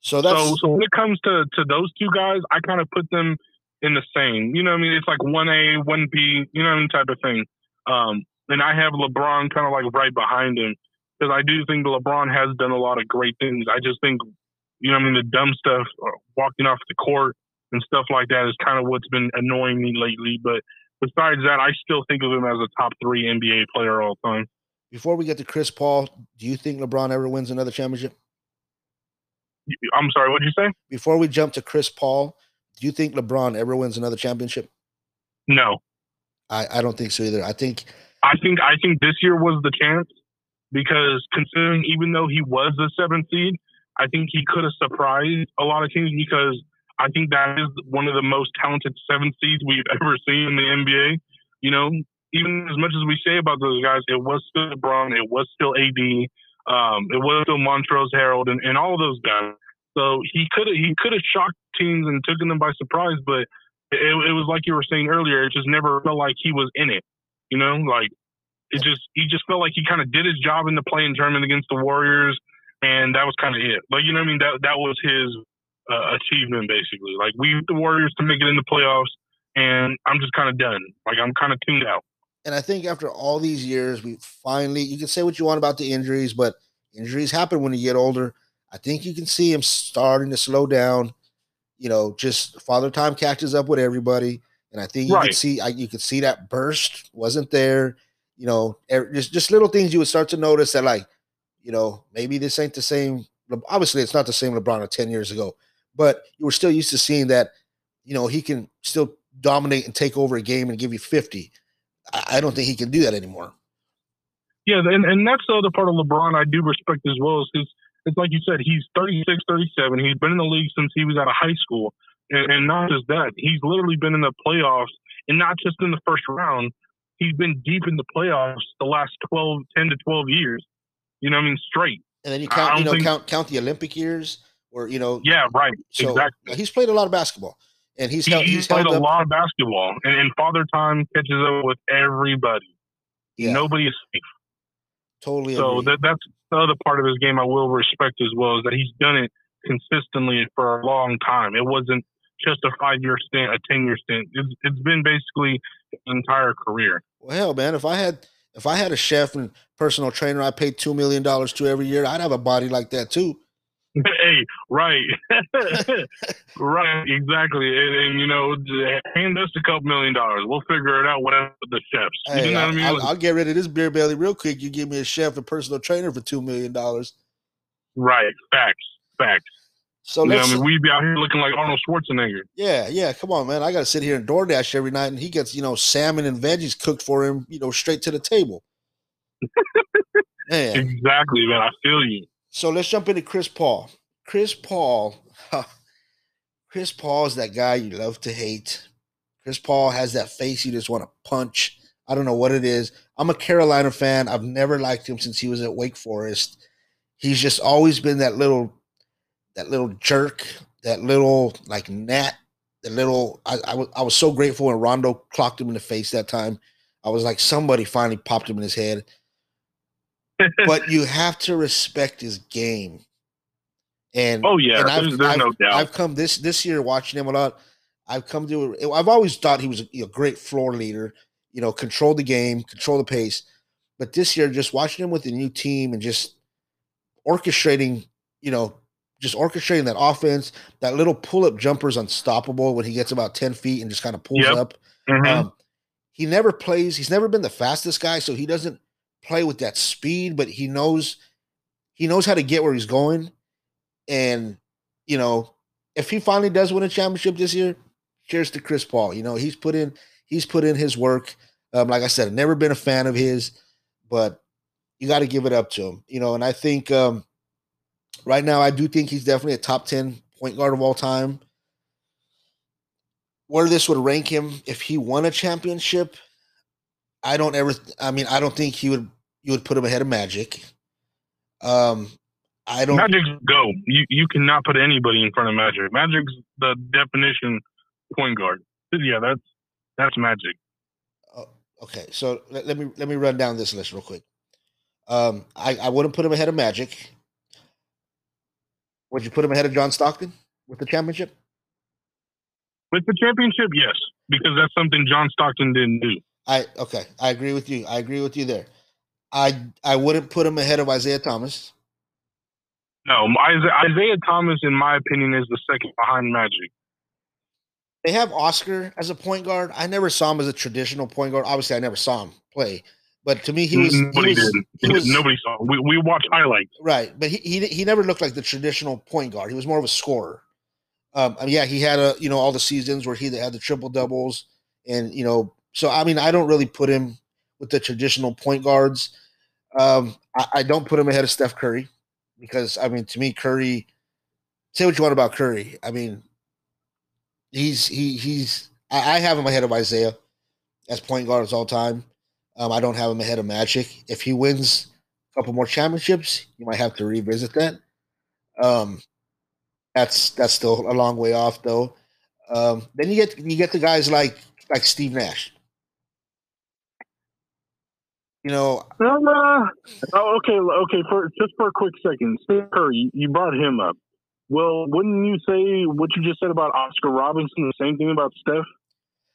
So that's so, so when it comes to to those two guys, I kind of put them in the same. You know, what I mean, it's like one A, one B, you know, what I mean, type of thing. Um, and I have LeBron kind of like right behind him because I do think LeBron has done a lot of great things. I just think, you know, I mean, the dumb stuff, uh, walking off the court and stuff like that is kind of what's been annoying me lately. But besides that, I still think of him as a top three NBA player all time. Before we get to Chris Paul, do you think LeBron ever wins another championship? I'm sorry, what did you say? Before we jump to Chris Paul, do you think LeBron ever wins another championship? No. I, I don't think so either. I think I think I think this year was the chance because considering even though he was the seventh seed, I think he could have surprised a lot of teams because I think that is one of the most talented seventh seeds we've [laughs] ever seen in the NBA. You know, even as much as we say about those guys, it was still LeBron, it was still AD, um, it was still Montrezl Harrell, and, and all those guys. So he could he could have shocked teams and taken them by surprise, but it, it was like you were saying earlier. It just never felt like he was in it. You know, like it just he just felt like he kind of did his job in the playing tournament against the Warriors, and that was kind of it. Like you know, what I mean that that was his uh, achievement basically. Like we the Warriors to make it in the playoffs, and I'm just kind of done. Like I'm kind of tuned out. And I think after all these years, we finally you can say what you want about the injuries, but injuries happen when you get older. I think you can see him starting to slow down. You know, just father time catches up with everybody, and I think you right. could see I, you could see that burst wasn't there. You know, just just little things you would start to notice that like, you know, maybe this ain't the same. Obviously, it's not the same LeBron of ten years ago, but you were still used to seeing that. You know, he can still dominate and take over a game and give you fifty. I, I don't think he can do that anymore. Yeah, and, and that's the other part of LeBron I do respect as well is his it's like you said, he's 36, 37. He's been in the league since he was out of high school. And, and not just that, he's literally been in the playoffs and not just in the first round. He's been deep in the playoffs the last 12, 10 to 12 years. You know, I mean, straight. And then you count, you know, think, count count the Olympic years, or you know, yeah, right, so exactly. He's played a lot of basketball, and he's he, held, he's, he's played a lot of basketball, and, and Father Time catches up with everybody. Yeah. Nobody is safe. Totally. So that, that's the other part of his game I will respect as well is that he's done it consistently for a long time. It wasn't just a five year stint, a ten year stint. It's, it's been basically his entire career. Well, hell, man, if I had if I had a chef and personal trainer I paid two million dollars to every year, I'd have a body like that too. hey, right, [laughs] right, exactly, and, and, you know, hand us a couple million dollars, we'll figure it out. Whatever the chefs, hey, you know I, what I mean? I'll, I'll, get rid of this beer belly real quick. You give me a chef and personal trainer for two million dollars. Right, facts, facts. So let's, I mean, we'd be out here looking like Arnold Schwarzenegger. Yeah, yeah. Come on, man. I got to sit here and DoorDash every night, and he gets you know salmon and veggies cooked for him, you know, straight to the table. [laughs] man. Exactly, man. I feel you. So let's jump into Chris Paul. Chris Paul, Chris Paul is that guy you love to hate. Chris Paul has that face you just want to punch. I don't know what it is. I'm a Carolina fan. I've never liked him since he was at Wake Forest. he's just always been that little that little jerk, that little like gnat, the little I, I was I was so grateful when Rondo clocked him in the face that time. I was like somebody finally popped him in his head. [laughs] but you have to respect his game. And oh yeah, and there's, there's I've, no doubt. I've come this this year watching him a lot. I've come to I've always thought he was a, a great floor leader, you know, control the game, control the pace. But this year, just watching him with the new team and just orchestrating, you know, just orchestrating that offense, that little pull up jumper is unstoppable when he gets about 10 feet and just kind of pulls Yep. up. Mhm. Um, he never plays, he's never been the fastest guy, so he doesn't play with that speed, but he knows he knows how to get where he's going. And, you know, if he finally does win a championship this year, cheers to Chris Paul. You know, he's put in he's put in his work. Um, like I said, I've never been a fan of his, but you got to give it up to him. You know, and I think um, right now I do think he's definitely a top ten point guard of all time. Where this would rank him if he won a championship, I don't ever. I mean, I don't think he would. You would put him ahead of Magic. Um, I don't. Magic's go. You you cannot put anybody in front of Magic. Magic's the definition point guard. Yeah, that's that's Magic. Okay, so let, let me let me run down this list real quick. Um, I, I wouldn't put him ahead of Magic. Would you put him ahead of John Stockton with the championship? With the championship, yes, because that's something John Stockton didn't do. I okay, I agree with you. I agree with you there. I I wouldn't put him ahead of Isiah Thomas. No, Isiah, Isiah Thomas, in my opinion, is the second behind Magic. They have Oscar as a point guard. I never saw him as a traditional point guard. Obviously, I never saw him play, but to me, he was he nobody was, did. he was nobody saw. We we watched highlights. Right, but he, he he never looked like the traditional point guard. He was more of a scorer. Um, I mean, yeah, he had a you know all the seasons where he had the triple doubles, and you know, so I mean, I don't really put him with the traditional point guards. Um, I, I don't put him ahead of Steph Curry because I mean, to me, Curry. Say what you want about Curry. I mean, he's he he's. I, I have him ahead of Isiah as point guards all time. Um, I don't have him ahead of Magic. If he wins a couple more championships, you might have to revisit that. Um, that's that's still a long way off though. Um, then you get you get the guys like like Steve Nash. You know, Uh, oh, okay, okay. For just for a quick second, Steph Curry, you brought him up. Well, wouldn't you say what you just said about Oscar Robertson? The same thing about Steph,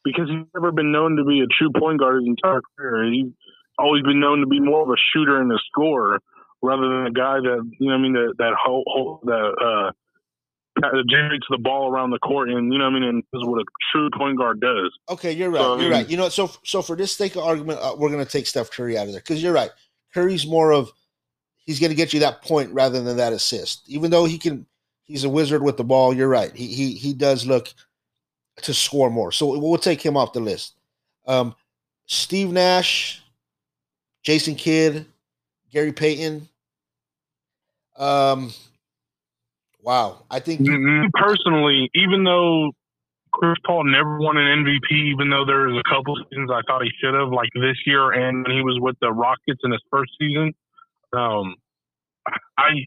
because he's never been known to be a true point guard his entire career. He's always been known to be more of a shooter and a scorer rather than a guy that you know. I mean, that that whole, whole that uh, that generates the ball around the court, and you know, what I mean, and this is what a true point guard does. okay, you're right. So, you're right. You know, so so for this sake of argument, uh, we're going to take Steph Curry out of there because you're right. Curry's more of he's going to get you that point rather than that assist. Even though he can, he's a wizard with the ball. You're right. He he he does look to score more. So we'll take him off the list. Um, Steve Nash, Jason Kidd, Gary Payton. Um, wow, I think personally, even though Chris Paul never won an MVP, even though there was a couple seasons I thought he should have, like this year and when he was with the Rockets in his first season, um, I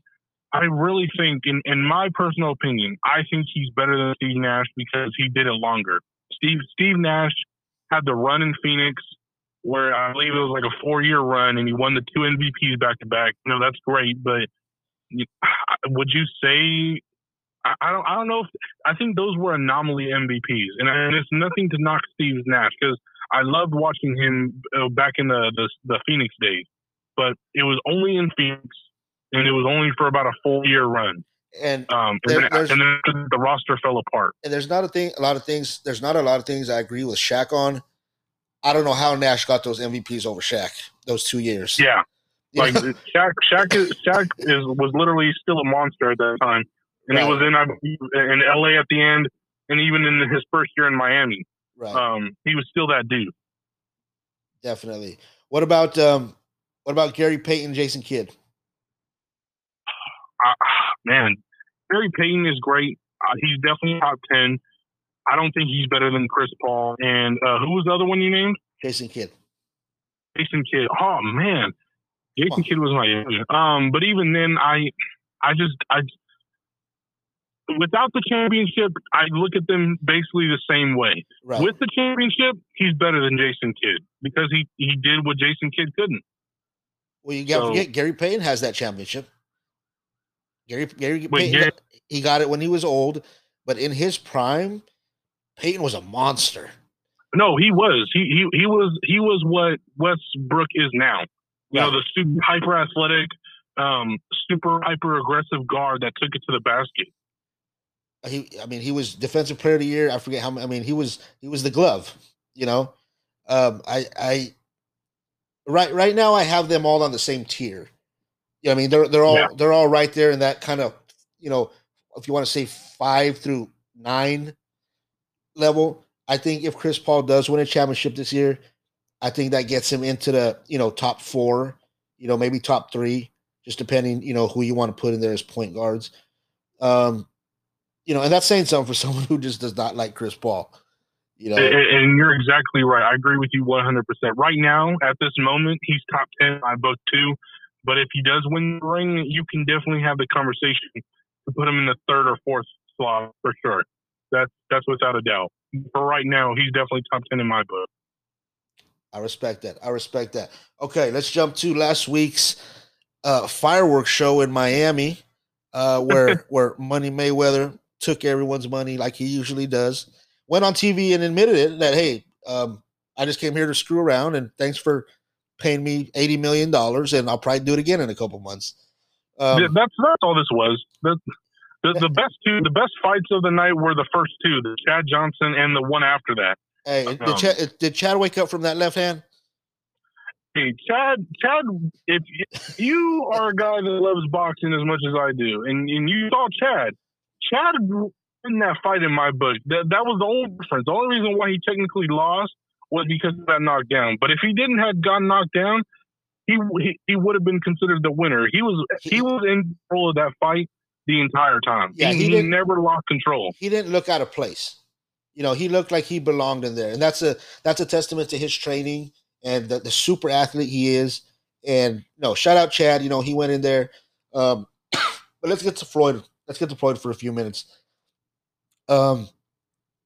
I really think, in, in my personal opinion, I think he's better than Steve Nash because he did it longer. Steve Steve Nash had the run in Phoenix where I believe it was like a four year run and he won the two MVPs back to back. You know, that's great, but [sighs] would you say I, don't I don't know if I think those were anomaly MVPs, and, and it's nothing to knock Steve Nash because I loved watching him uh, back in the, the the Phoenix days, but it was only in Phoenix, and it was only for about a full year run. and Um, and, then, and then the roster fell apart. and there's not a thing a lot of things there's not a lot of things I agree with Shaq on. I don't know how Nash got those MVPs over Shaq those two years. Yeah, [laughs] You like know? Shaq, Shaq, is, Shaq is was literally still a monster at that time, and Right. he was in I in LA at the end, and even in his first year in Miami, right, um, he was still that dude. definitely. What about um what about Gary Payton, Jason Kidd? Uh, [sighs] man, Gary Payton is great. Uh, he's definitely top ten. I don't think he's better than Chris Paul. And uh, who was the other one you named? Jason Kidd. Jason Kidd. Oh man, Jason Kidd was my. Um, but even then, I, I just, I, without the championship, I look at them basically the same way. Right. With the championship, he's better than Jason Kidd because he he did what Jason Kidd couldn't. well, you got to so- forget Gary Payton has that championship. Gary Gary Wait, Payton, Gary- he got it when he was old, but in his prime, Payton was a monster. No, he was. He he he was he was what Westbrook is now. You know, the super hyper athletic, um, super hyper aggressive guard that took it to the basket. he I mean he was defensive player of the year. I forget how many I mean he was he was the glove, you know. Um I I right right now I have them all on the same tier. Yeah, I mean they're they're all Yeah. they're all right there in that kind of, you know, if you want to say 5 through 9 level. I think if Chris Paul does win a championship this year, I think that gets him into the, you know, top 4, you know, maybe top 3, just depending, you know, who you want to put in there as point guards. Um you know, and that's saying something for [laughs] someone who just does not like Chris Paul. You know, And, and you're exactly right. I agree with you 100. percent Right now, at this moment, he's top ten my book too. But if he does win the ring, you can definitely have the conversation to put him in the third or fourth slot for sure. That's that's without a doubt. For right now, he's definitely top ten in my book. I respect that. I respect that. Okay, let's jump to last week's uh, fireworks show in Miami, uh, [laughs] where where Money Mayweather took everyone's money like he usually does. Went on TV and admitted it that hey, um, I just came here to screw around, and thanks for paying me eighty million dollars, and I'll probably do it again in a couple months. Um, Th- that's that's all this was. The, the the best two, the best fights of the night were the first two, the Chad Johnson and the one after that. hey, did, um, Chad, did Chad wake up from that left hand? Hey, Chad, Chad, if if you are a guy that loves boxing as much as I do, and, and you saw Chad, Chad in that fight in my book, that, that was the only difference. The only reason why he technically lost was because he got knocked down. But if he didn't have gotten knocked down, he he, he would have been considered the winner. He was he was in control of that fight the entire time. Yeah, he, he he never lost control. he didn't look out of place. You know, he looked like he belonged in there, and that's a that's a testament to his training and the, the super athlete he is. And no, shout out Chad. You know, he went in there. Um, [coughs] but let's get to Floyd. Let's get to Floyd for a few minutes. Um,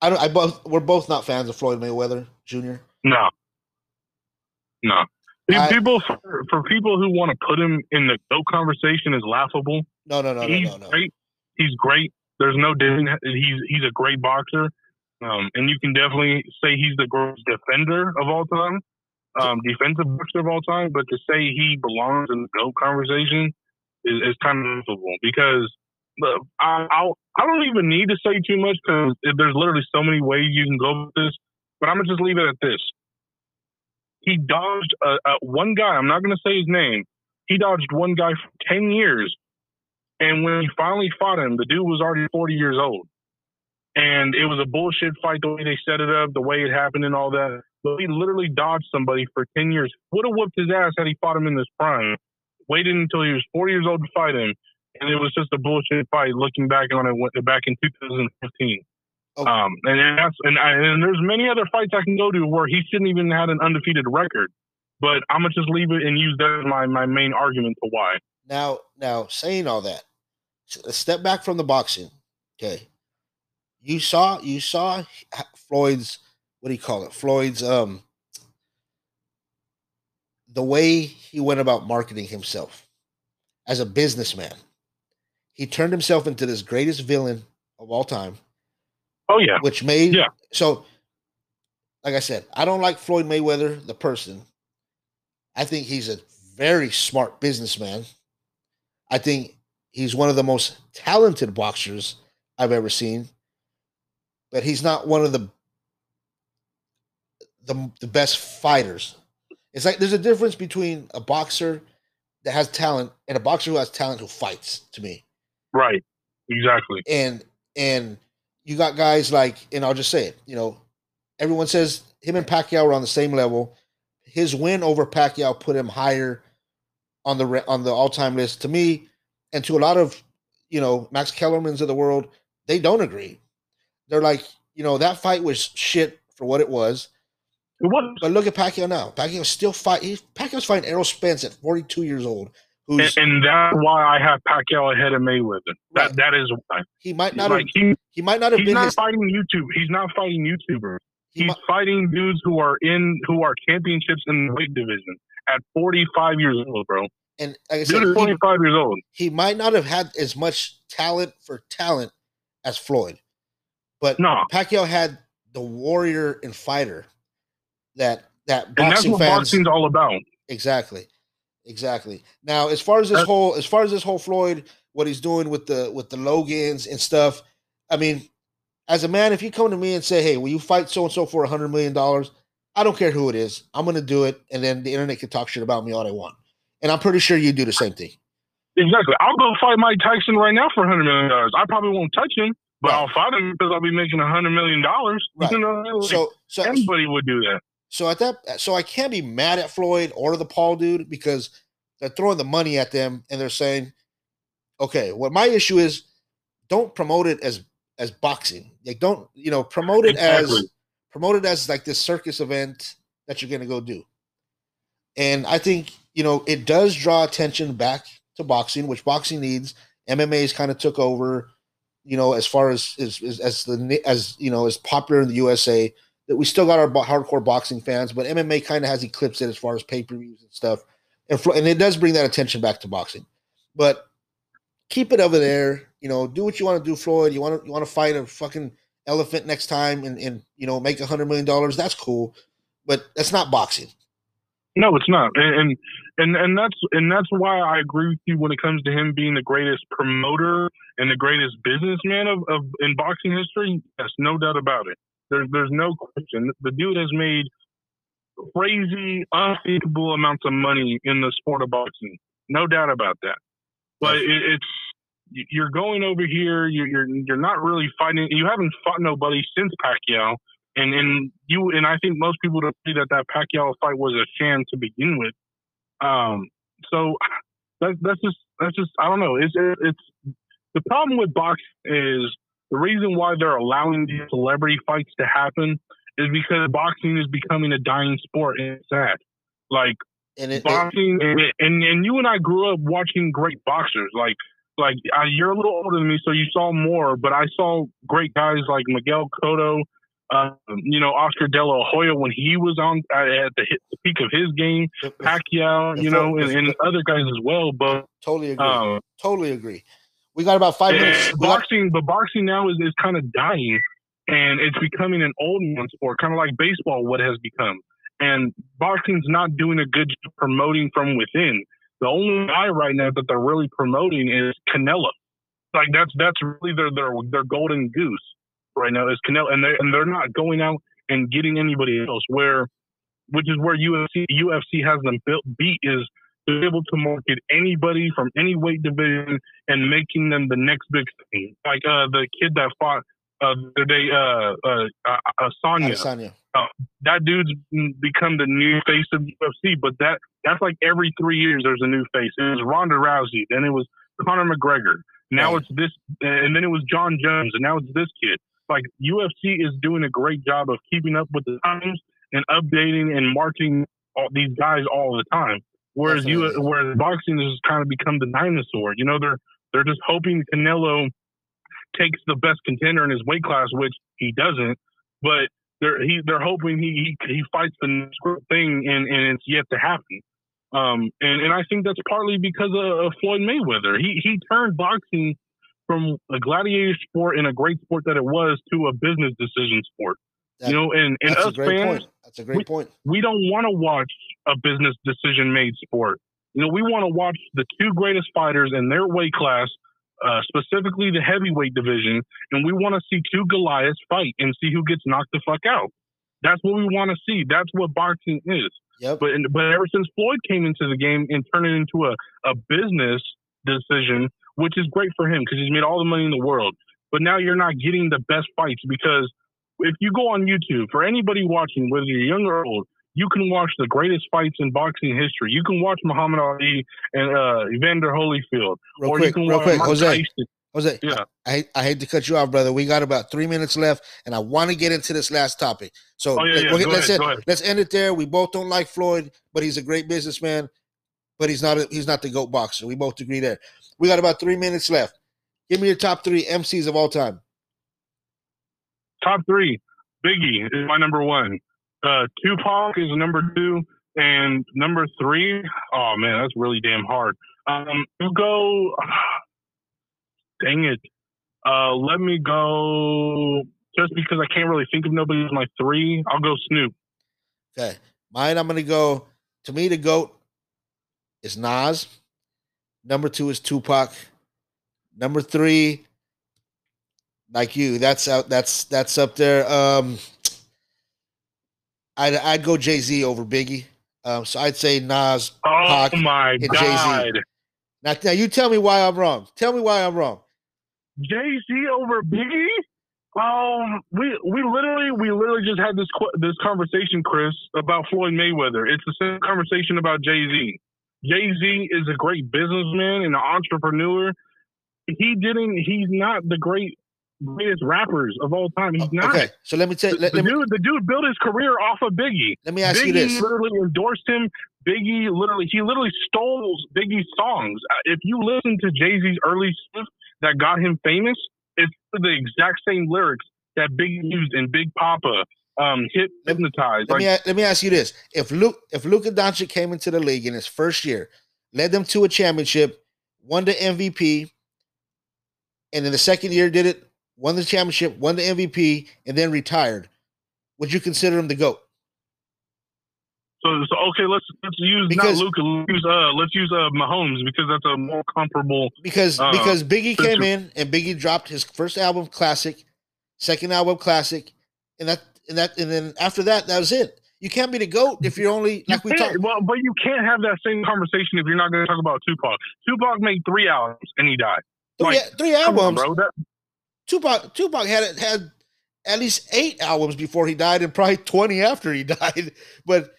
I don't. I both. We're both not fans of Floyd Mayweather Jr. No, no. I- People for, for people who want to put him in the GOAT conversation is laughable. No, no, no, no, he's no, no. great. He's great. There's no denying he's he's a great boxer, um, and you can definitely say he's the greatest defender of all time, um, defensive boxer of all time. But to say he belongs in the GOAT conversation is, is kind of laughable because look, um, I I don't even need to say too much because there's literally so many ways you can go with this. But I'm gonna just leave it at this. He dodged one guy. I'm not gonna say his name. He dodged one guy for ten years and when he finally fought him, the dude was already 40 years old. And it was a bullshit fight, the way they set it up, the way it happened, and all that. But he literally dodged somebody for 10 years. Would have whooped his ass had he fought him in this prime. Waited until he was 40 years old to fight him. And it was just a bullshit fight looking back on it back in 2015. Okay. Um, and and that's and, I, and there's many other fights I can go to where he shouldn't even had an undefeated record. But I'm gonna just leave it and use that as my, my main argument to why. Now, now saying all that, step back from the boxing. Okay, you saw you saw Floyd's what do you call it? Floyd's um the way he went about marketing himself as a businessman. He turned himself into this greatest villain of all time, Oh yeah. which made Yeah. so. Like I said, I don't like Floyd Mayweather, the person. I think he's a very smart businessman. I think he's one of the most talented boxers I've ever seen, but he's not one of the the, the best fighters. It's like there's a difference between a boxer that has talent and a boxer who has talent who fights to me. Right. Exactly. And and you got guys like, and I'll just say it, you know, everyone says him and Pacquiao were on the same level. His win over Pacquiao put him higher on the on the all time list to me, and to a lot of you know Max Kellerman's of the world. They don't agree. They're like, you know, that fight was shit for what it was. It was. But look at Pacquiao now. Pacquiao still fight. He's, Pacquiao's fighting Errol Spence at 42 years old. And, Who's and that's why I have Pacquiao ahead of Mayweather. That Right. that is why. he might not have he, he might not have he's been not his fighting YouTube. He's not fighting YouTubers. he He's might, fighting dudes who are in who are championships in the weight division at 45 years old, bro. and like I Dude said, is he, 25 years old. he might not have had as much talent for talent as Floyd, but No, Pacquiao had the warrior and fighter that that and that's boxing what fans boxing's all about. exactly, exactly. Now, as far as this whole as far as this whole Floyd, what he's doing with the with the Logans and stuff, I mean, as a man, if you come to me and say, "Hey, will you fight so and so for a hundred million dollars?" I don't care who it is. I'm going to do it, and then the internet can talk shit about me all they want. And I'm pretty sure you do the same thing. Exactly. I'll go fight Mike Tyson right now for a 100 million dollars. I probably won't touch him, but Right. I'll fight him because I'll be making a 100 million dollars. Right. You know, like, So, so anybody would do that. So at that, so I can't be mad at Floyd or the Paul dude because they're throwing the money at them and they're saying, okay, what my issue is, don't promote it as as boxing. Like don't you know promote it as Exactly. promote it as like this circus event that you're gonna go do. And I think you know it does draw attention back to boxing, which boxing needs. MMA's kind of took over, you know, as far as as as, as the as you know as popular in the USA that we still got our hardcore boxing fans, but MMA kind of has eclipsed it as far as pay per views and stuff, and and it does bring that attention back to boxing. But keep it over there, you know. Do what you want to do, Floyd. You want to you want to fight a fucking elephant next time and and you know make a hundred million dollars. That's cool, but that's not boxing. No, it's not, and, and and and that's and that's why I agree with you when it comes to him being the greatest promoter and the greatest businessman of, of in boxing history. Yes, no doubt about it. There's there's no question. The dude has made crazy, unthinkable amounts of money in the sport of boxing. No doubt about that. But it, it's you- you're going over here. You're, you're you're not really fighting. You haven't fought nobody since Pacquiao, and and you and I think most people would agree that that Pacquiao fight was a sham to begin with. Um, so [sighs] that's that's just that's just I don't know. It's it's the problem with boxing is the reason why they're allowing these celebrity fights to happen is because boxing is becoming a dying sport and it's sad. Like And it, it boxing and, and and you and I grew up watching great boxers like like uh, you're a little older than me so you saw more but I saw great guys like Miguel Cotto uh, you know Oscar De La Hoya when he was on at the, hit, the peak of his game Pacquiao you know and, and other guys as well but totally agree. um totally agree. We got about five minutes. Eh, got- boxing but boxing now is, is kind of dying and it's becoming an old man sport kind of like baseball what has become and boxing's not doing a good job promoting from within the only guy right now that they're really promoting is Canelo. Like that's that's really their their their golden goose right now is Canelo, and they and they're not going out and getting anybody else. Where, which is where UFC UFC has them built beat is they're able to market anybody from any weight division and making them the next big thing. Like uh the kid that fought uh the other day uh uh, uh, uh Sonya Adesanya. that dude's become the new face of UFC, but that that's like every three years there's a new face. It was Ronda Rousey, then it was Conor McGregor, now Right. it's this, and then it was Jon Jones, and now it's this kid. Like UFC is doing a great job of keeping up with the times and updating and marketing all these guys all the time. Whereas you, whereas boxing has kind of become the dinosaur. You know, they're they're just hoping Canelo takes the best contender in his weight class, which he doesn't. But they're he they're hoping he he, he fights the next thing, and and it's yet to happen. Um, and and I think that's partly because of, of Floyd Mayweather. He he turned boxing from a gladiator sport and a great sport that it was to a business decision sport. That- you know, and and us fans, point. That's a great point. we don't want to watch a business decision made sport. You know, we want to watch the two greatest fighters in their weight class, uh, specifically the heavyweight division, and we want to see two Goliaths fight and see who gets knocked the fuck out. That's what we want to see. That's what boxing is. Yep. But but ever since Floyd came into the game and turned it into a, a business decision, which is great for him because he's made all the money in the world. But now you're not getting the best fights because if you go on YouTube, for anybody watching, whether you're young or old, you can watch the greatest fights in boxing history. You can watch Muhammad Ali and uh, Evander Holyfield, Real or you quick, can real watch quick, Mike Jose. Tyson. Jose, Yeah. I, hate- I hate to cut you off, brother. We got about three minutes left, and I want to get into this last topic. So Oh, yeah, let- yeah. we'll- Go let's ahead, end, let's end it there. We both don't like Floyd, but he's a great businessman. But he's not a, he's not the goat boxer. We both agree there. We got about three minutes left. Give me your top three MCs of all time. Top three. Biggie is my number one. Uh, Tupac is number two, and number three. Oh man, that's really damn hard. Um, you go. [sighs] Dang it. Uh, let me go. Just because I can't really think of nobody as my three, I'll go Snoop. Okay, mine. I'm gonna go. To me, the goat is Nas. Number two is Tupac. Number three, like you, that's out. That's that's up there. Um, I'd I'd go Jay Z over Biggie. Um, so I'd say Nas. Oh Pac my and Jay-Z. god. Now, now you tell me why I'm wrong. Tell me why I'm wrong. Jay Z over Biggie? Um, we we literally we literally just had this qu- this conversation, Chris, about Floyd Mayweather. It's the same conversation about Jay Z. Jay Z is a great businessman and an entrepreneur. He didn't. He's not the great greatest rappers of all time. He's not. Okay, so let me tell. you. Let, the let me dude, the dude built his career off of Biggie. let me ask Biggie you this. literally endorsed him. Biggie literally, he literally stole Biggie's songs. Uh, If you listen to Jay Z's early stuff that got him famous, it's the exact same lyrics that Biggie used in Big Poppa, um, hit hypnotized. Let Like, me let me ask you this: If Luke if Luka Doncic came into the league in his first year, led them to a championship, won the MVP, and in the second year did it, won the championship, won the MVP, and then retired, would you consider him the goat? so, so okay, let's let's use Because- not Luka, let's use uh, let's use uh Mahomes because that's a more comparable. Because Uh, because Biggie came in and Biggie dropped his first album, Classic, second album, Classic, and that and that and then after that, that was it. You can't be the goat if you're only You we talked. well, but you can't have that same conversation if you're not going to talk about Tupac. Tupac made three albums and he died. Three, like, three Come on, albums. bro. That, Tupac Tupac had had at least eight albums before he died, and probably [laughs] twenty after he died. But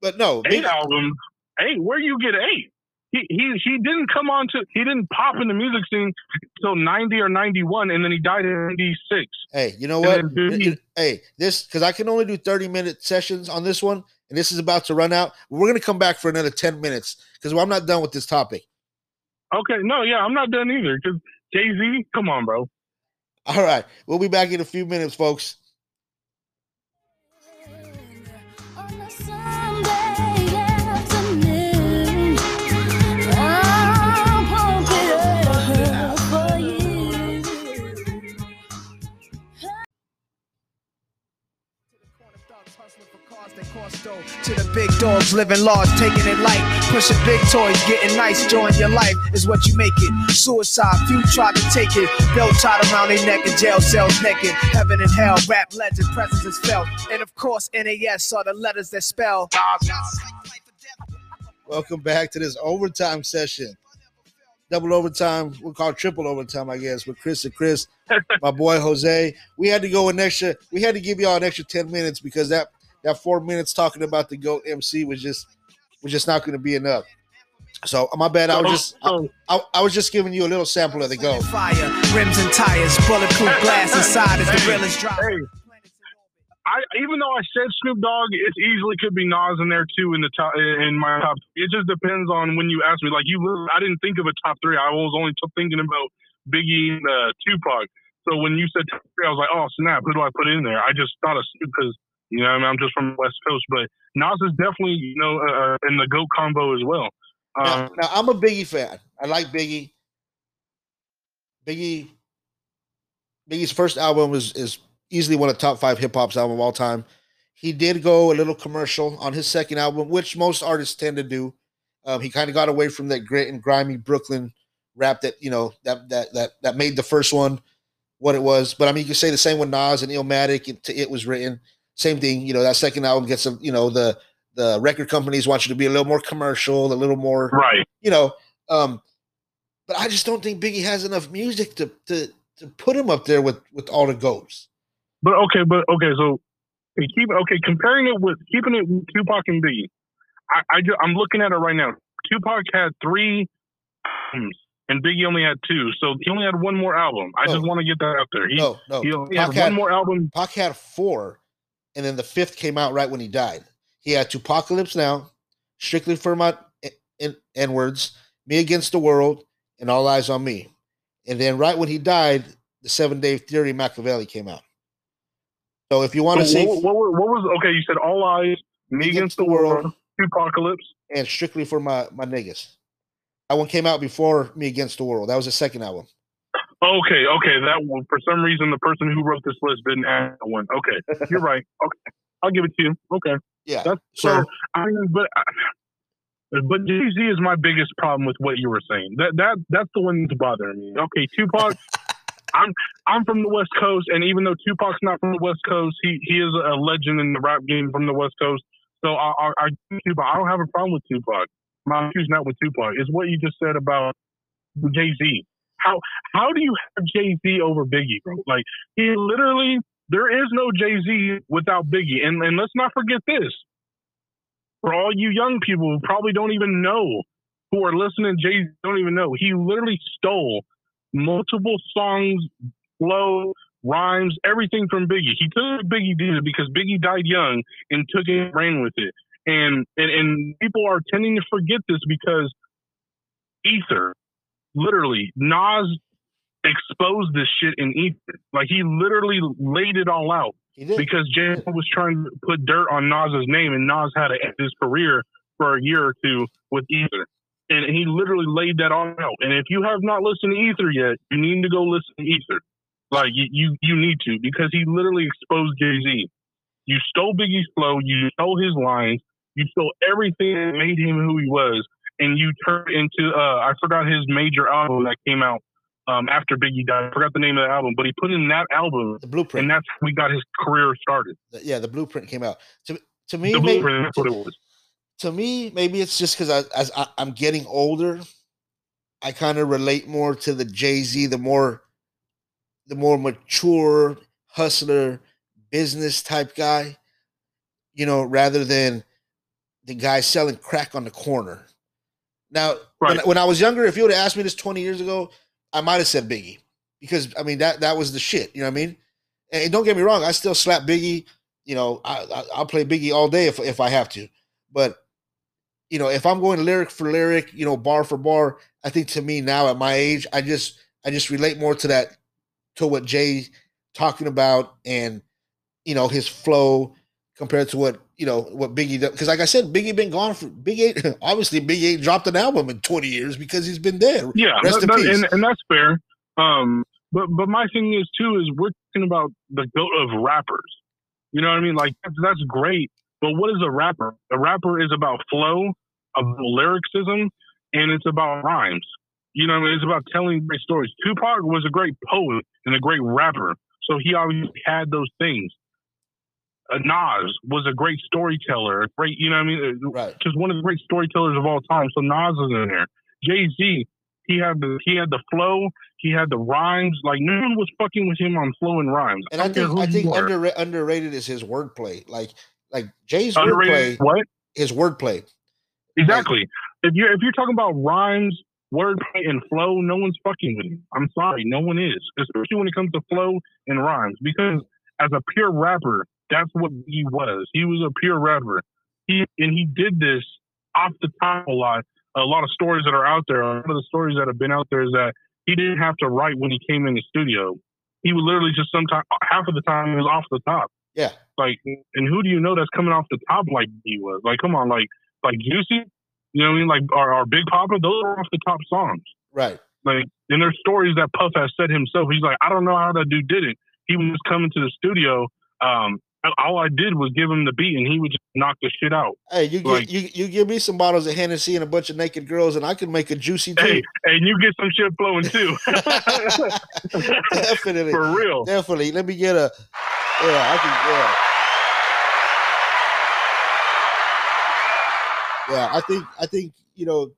but no, eight albums. Eight? Where you get eight? He he he didn't come on to he didn't pop in the music scene until ninety or ninety one, and then he died in ninety six. hey, you know what? then Biggie- It- it- hey, this because I can only do thirty minute sessions on this one, and this is about to run out. We're gonna come back for another ten minutes because I'm not done with this topic. Okay, no, yeah, I'm not done either. Because Jay Z, come on, bro. All right, we'll be back in a few minutes, folks. To the big dogs living large, taking it light, pushing big toys, getting nice, join your life is what you make it. Suicide, few try to take it, belt tied around their neck in jail cells naked. Heaven and hell, rap legend, presence is felt, and of course NAS are the letters that spell. Welcome back to this overtime session. Double overtime, we'll call it triple overtime, I guess, with Chris and Chris, [laughs] my boy Jose. We had to go an extra, we had to give y'all an extra 10 minutes because that that four minutes talking about the GOAT MC was just was just not gonna be enough. So my bad, I was just I, I, I was just giving you a little sample of the GOAT. Fire, rims and tires, bulletproof glass inside is the Hey, realest drop. hey. I even though I said Snoop Dogg, it easily could be Nas in there too in the top in my top. It just depends on when you ask me. Like you, I didn't think of a top three. I was only t- thinking about Biggie and uh, Tupac. So when you said top three, I was like, oh snap, who do I put in there? I just thought of Snoop because you know I mean, I'm just from the West Coast, but Nas is definitely you know uh, in the goat combo as well. Now, Um, now, I'm a Biggie fan. I like Biggie. Biggie. Biggie's first album is is easily one of the top five hip hop's album of all time. He did go a little commercial on his second album, which most artists tend to do. Um, he kind of got away from that grit and grimy Brooklyn rap that you know that that that that made the first one what it was. But I mean, you can say the same with Nas and Illmatic. It, it was written same thing. You know, that second album gets a you know the the record companies want you to be a little more commercial, a little more right. you know. Um, but I just don't think Biggie has enough music to to to put him up there with with all the goats. But okay, but okay, so keep okay comparing it with keeping it with Tupac and Biggie. I, I ju- I'm looking at it right now. Tupac had three albums and Biggie only had two. So he only had one more album. I No. just want to get that out there. He, no, no. he only Pac had had- one more album. Pac had four, and then the fifth came out right when he died. He had Apocalypse Now, Strictly for My eh, eh, N Words, Me Against the World, and All Eyes on Me. And then right when he died, the Seven Day Theory Machiavelli came out. So if you want to So see what, what, what was okay? You said All Eyes, Me Against the World, Apocalypse. and Strictly for My My Niggas, that one came out before Me Against the World. That was the second album. Okay, okay. That one, for some reason the person who wrote this list didn't add that one. Okay, you're right. Okay, I'll give it to you. Okay, Yeah. that's So so. I mean, but uh, but Jay Z is my biggest problem with what you were saying. That that that's the one that's bothering me. Okay, Tupac. [laughs] I'm I'm from the West Coast, and even though Tupac's not from the West Coast, he he is a legend in the rap game from the West Coast. So I I, I Tupac. I don't have a problem with Tupac. My issue's not with Tupac. It's what you just said about Jay Z. How how do you have Jay Z over Biggie, bro? Like he literally there is no Jay Z without Biggie, and and let's not forget this. For all you young people who probably don't even know who are listening, Jay Z don't even know he literally stole multiple songs, flow, rhymes, everything from Biggie. He took Biggie did because Biggie died young and took it and ran with it. And, and and people are tending to forget this because Ether, literally, Nas exposed this shit in Ether. Like he literally laid it all out because Jay was trying to put dirt on Nas's name, and Nas had to end his career for a year or two with Ether. And he literally laid that all out. And if you have not listened to Ether yet, you need to go listen to Ether. Like you, you, you need to because he literally exposed Jay Z. You stole Biggie's flow, you stole his lines, you stole everything that made him who he was, and you turned into uh, I forgot his major album that came out um, after Biggie died. I forgot the name of the album, but he put in that album, the blueprint. and that's how we got his career started. Yeah, the blueprint came out. To to me, The may- blueprint, that's what it was. to me, maybe it's just because I, as I, I'm getting older, I kind of relate more to the Jay Z, the more, the more mature hustler, business type guy, you know, rather than the guy selling crack on the corner. Now, when, Right. when I was younger, if you would have asked me this 20 years ago, I might have said Biggie because I mean that that was the shit. You know what I mean? And don't get me wrong, I still slap Biggie. You know, I, I I'll play Biggie all day if if I have to. But you know, if I'm going lyric for lyric, you know, bar for bar, I think to me now at my age, I just I just relate more to that to what Jay talking about and you know his flow compared to what you know what Biggie does. Because like I said, Biggie been gone for Big Eight. [laughs] obviously, Big Eight dropped an album in 20 years because he's been dead. Yeah, Rest that- in that- peace. and, and that's fair. Um, but but my thing is too is we're talking about the goat of rappers. You know what I mean? Like that's, that's great. But what is a rapper? A rapper is about flow, about lyricism, and it's about rhymes. You know, what I mean? it's about telling great stories. Tupac was a great poet and a great rapper, so he obviously had those things. Uh, Nas was a great storyteller, a great, you know, what I mean, Uh, Right. just one of the great storytellers of all time. So Nas is in there. Jay Z, he had the he had the flow, he had the rhymes. Like no one was fucking with him on flow and rhymes. And I don't think I think under, underrated is his wordplay. Like like Jay's underrated. wordplay, What his wordplay. exactly? If you're if you're talking about rhymes, wordplay, and flow, no one's fucking with him. I'm sorry, no one is, especially when it comes to flow and rhymes. Because as a pure rapper, that's what he was. He was a pure rapper. He and he did this off the top a lot. A lot of stories that are out there. One of the stories that have been out there is that he didn't have to write when he came in the studio. He would literally just sometimes half of the time was off the top. Yeah. Like, and who do you know that's coming off the top like he was? Like, come on, like like Juicy, you know what I mean? Like our, our Big Poppa, those are off the top songs. Right. Like, and there's stories that Puff has said himself. He's like, I don't know how that dude did it. He was coming to the studio. Um, all I did was give him the beat, and he would just knock the shit out. Hey, you Like- get you you give me some bottles of Hennessy and a bunch of naked girls, and I can make a juicy Hey, and you get some shit flowing too. [laughs] [laughs] Definitely. For real. Definitely. Let me get a yeah, I can yeah. Yeah, I think I think, you know,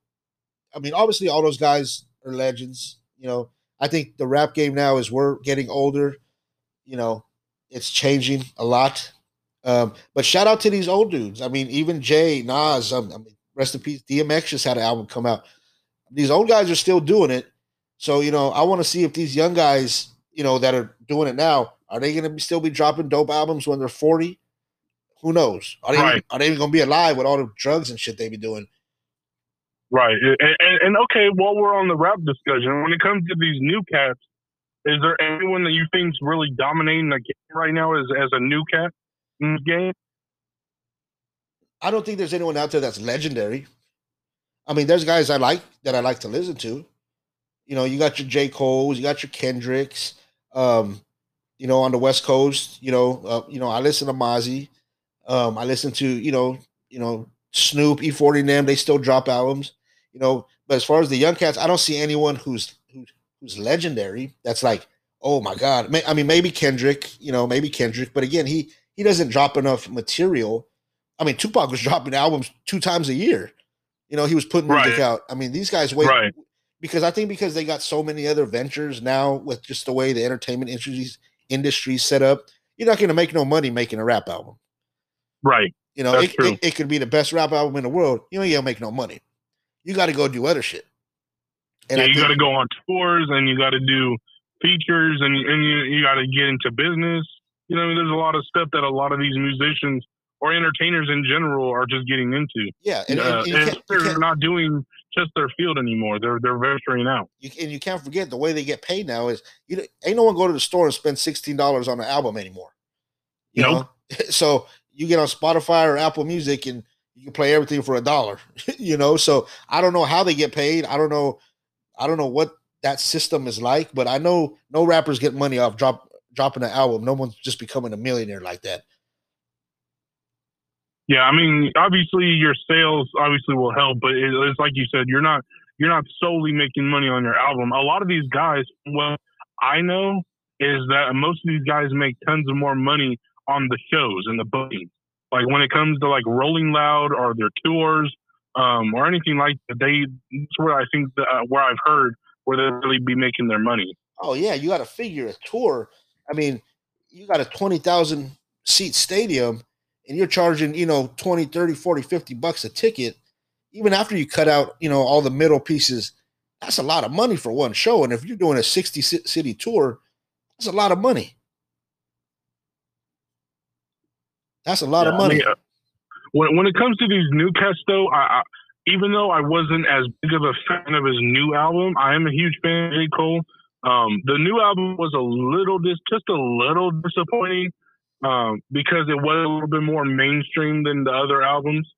I mean, obviously all those guys are legends, you know. I think the rap game now is we're getting older, you know, it's changing a lot. Um, but shout out to these old dudes. I mean, even Jay, Nas, um, I mean, rest in peace. DMX just had an album come out. These old guys are still doing it, So you know, I want to see if these young guys, you know, that are doing it now, are they going to still be dropping dope albums when they're forty? Who knows? Are they Right. even, are they even going to be alive with all the drugs and shit they be doing? Right. And, and, and okay, while we're on the rap discussion, when it comes to these new cats, is there anyone that you think's really dominating the game right now as as a new cat in the game? I don't think there's anyone out there that's legendary. I mean, there's guys I like that I like to listen to. You know, you got your J. Cole's, you got your Kendricks. Um, you know, on the West Coast, you know, uh, you know, I listen to Mozzy. Um, I listen to, you know, you know, Snoop, E40 and them, they still drop albums, you know. But as far as the young cats, I don't see anyone who's who's legendary. That's like, oh my God. May, I mean, maybe Kendrick, you know, maybe Kendrick, but again, he he doesn't drop enough material. I mean, Tupac was dropping albums two times a year. You know, he was putting music out. I mean, these guys wait Right. because I think because they got so many other ventures now with just the way the entertainment industry industry set up, you're not going to make no money making a rap album. Right. You know, it, it, it could be the best rap album in the world. You ain't gonna make no money. You got to go do other shit. And yeah, I you got to go on tours and you got to do features and and you, you got to get into business. You know, I mean, there's a lot of stuff that a lot of these musicians or entertainers in general are just getting into. yeah, and, and- Uh, and you and they're not doing just their field anymore. They're they're venturing out. you, and you can't forget the way they get paid now is you know, ain't no one go to the store and spend sixteen dollars on an album anymore. You Nope. know, [laughs] so you get on Spotify or Apple Music and you can play everything for a dollar. [laughs] you know, so I don't know how they get paid. I don't know. I don't know what that system is like, but I know no rappers get money off drop dropping an album. No one's just becoming a millionaire like that. Yeah, I mean, obviously your sales obviously will help, but it's like you said, you're not you're not solely making money on your album. A lot of these guys, well, I know is that most of these guys make tons of more money on the shows and the bookings. Like when it comes to like Rolling Loud or their tours, um, or anything like that, they that's where I think that, uh, where I've heard where they really be making their money. Oh yeah, you got to figure a tour. I mean, you got a 20,000 seat stadium and you're charging, you know, 20, 30, 40, 50 bucks a ticket. Even after you cut out, you know, all the middle pieces, that's a lot of money for one show. And if you're doing a 60 city tour, that's a lot of money. That's a lot of Yeah, I money. mean, uh, when when it comes to these new cats, though, I, I even though I wasn't as big of a fan of his new album, I am a huge fan of J. Cole. Um, the new album was a little dis- just a little disappointing um, because it was a little bit more mainstream than the other albums.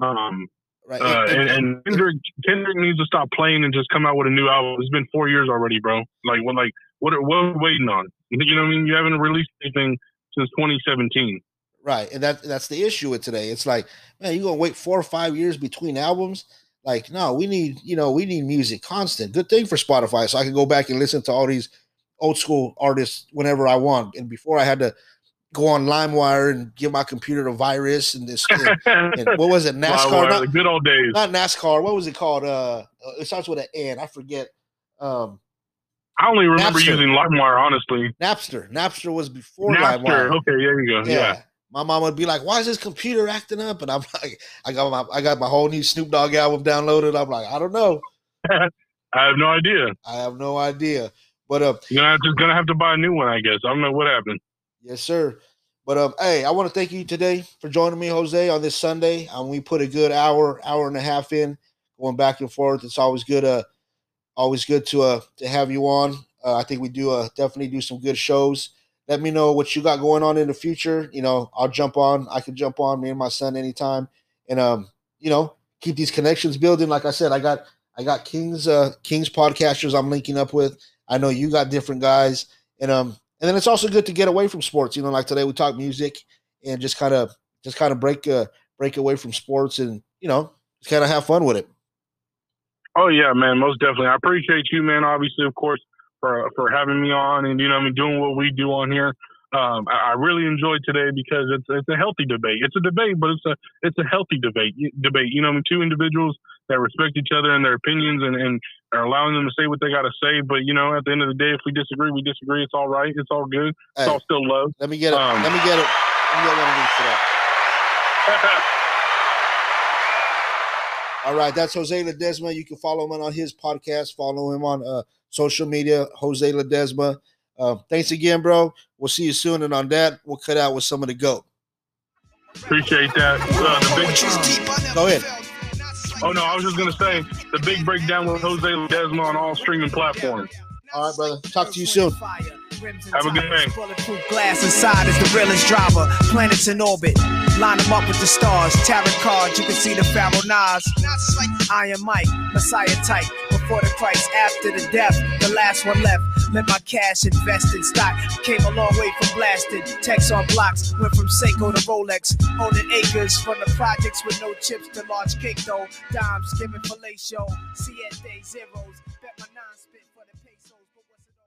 Um, right. uh, and- and Kendrick, Kendrick needs to stop playing and just come out with a new album. It's been four years already, bro. Like what? Like what? Are, what are we waiting on? You know what I mean? You haven't released anything since 2017. Right, and that that's the issue with today. It's like, man, you gonna wait four or five years between albums? Like, no, we need, you know, we need music constant. Good thing for Spotify, so I can go back and listen to all these old school artists whenever I want. And before I had to go on LimeWire and give my computer a virus and this. And, [laughs] and what was it? NASCAR? Not, the good old days. not NASCAR. What was it called? Uh, it starts with an N. I forget. Um, I only remember Napster. using LimeWire, honestly. Napster. Napster was before Napster. LimeWire. Okay, there you go. yeah. Yeah. My mom would be like, "Why is this computer acting up?" And I'm [laughs] like, "I got my I got my whole new Snoop Dogg album downloaded." I'm like, "I don't know. [laughs] I have no idea. I have no idea." But uh, You're gonna have to, gonna have to buy a new one, I guess. I don't know what happened. yes, sir. But um, hey, I want to thank you today for joining me, Jose, on this Sunday. Um, we put a good hour, hour and a half in, going back and forth. It's always good. Uh, always good to uh to have you on. Uh, I think we do uh definitely do some good shows. Let me know what you got going on in the future. You know, I'll jump on. I can jump on me and my son anytime, and um, you know, keep these connections building. Like I said, I got I got Kings uh Kings podcasters I'm linking up with. I know you got different guys, and um, and then it's also good to get away from sports. You know, like today we talk music and just kind of just kind of break uh break away from sports and you know just kind of have fun with it. Oh yeah, man, most definitely. I appreciate you, man. Obviously, of course, for for having me on and you know, I mean, doing what we do on here. Um, I, I really enjoyed today because it's it's a healthy debate. It's a debate, but it's a it's a healthy debate. Debate, you know, I mean, two individuals that respect each other and their opinions and, and are allowing them to say what they got to say. But you know, at the end of the day, if we disagree, we disagree. It's all right. It's all good. It's Hey, all still love. let me get it. um, let me get it. Let me get one of these for that. [laughs] All right, that's Jose Ledesma. You can follow him on his podcast. Follow him on uh, social media, Jose Ledesma. Uh, thanks again, bro. We'll see you soon. And on that, we'll cut out with some of the goat. Appreciate that. Uh, the big, Go ahead. oh no, I was just gonna say the big breakdown with Jose Ledesma on all streaming platforms. All right, brother. Talk to you soon. Have a good day. Bulletproof glass inside is the realest driver. Planets in orbit. Line them up with the stars. Tarot cards, you can see the Pharaoh Nas. Iron Mike, Messiah type. Before the Christ, after the death, the last one left. Let my cash invest in stock. Came a long way from blasting. Text on blocks. Went from Seiko to Rolex. Owning acres from the projects with no chips to large cake though. Dimes giving fellatio. See zeros. Bet my nine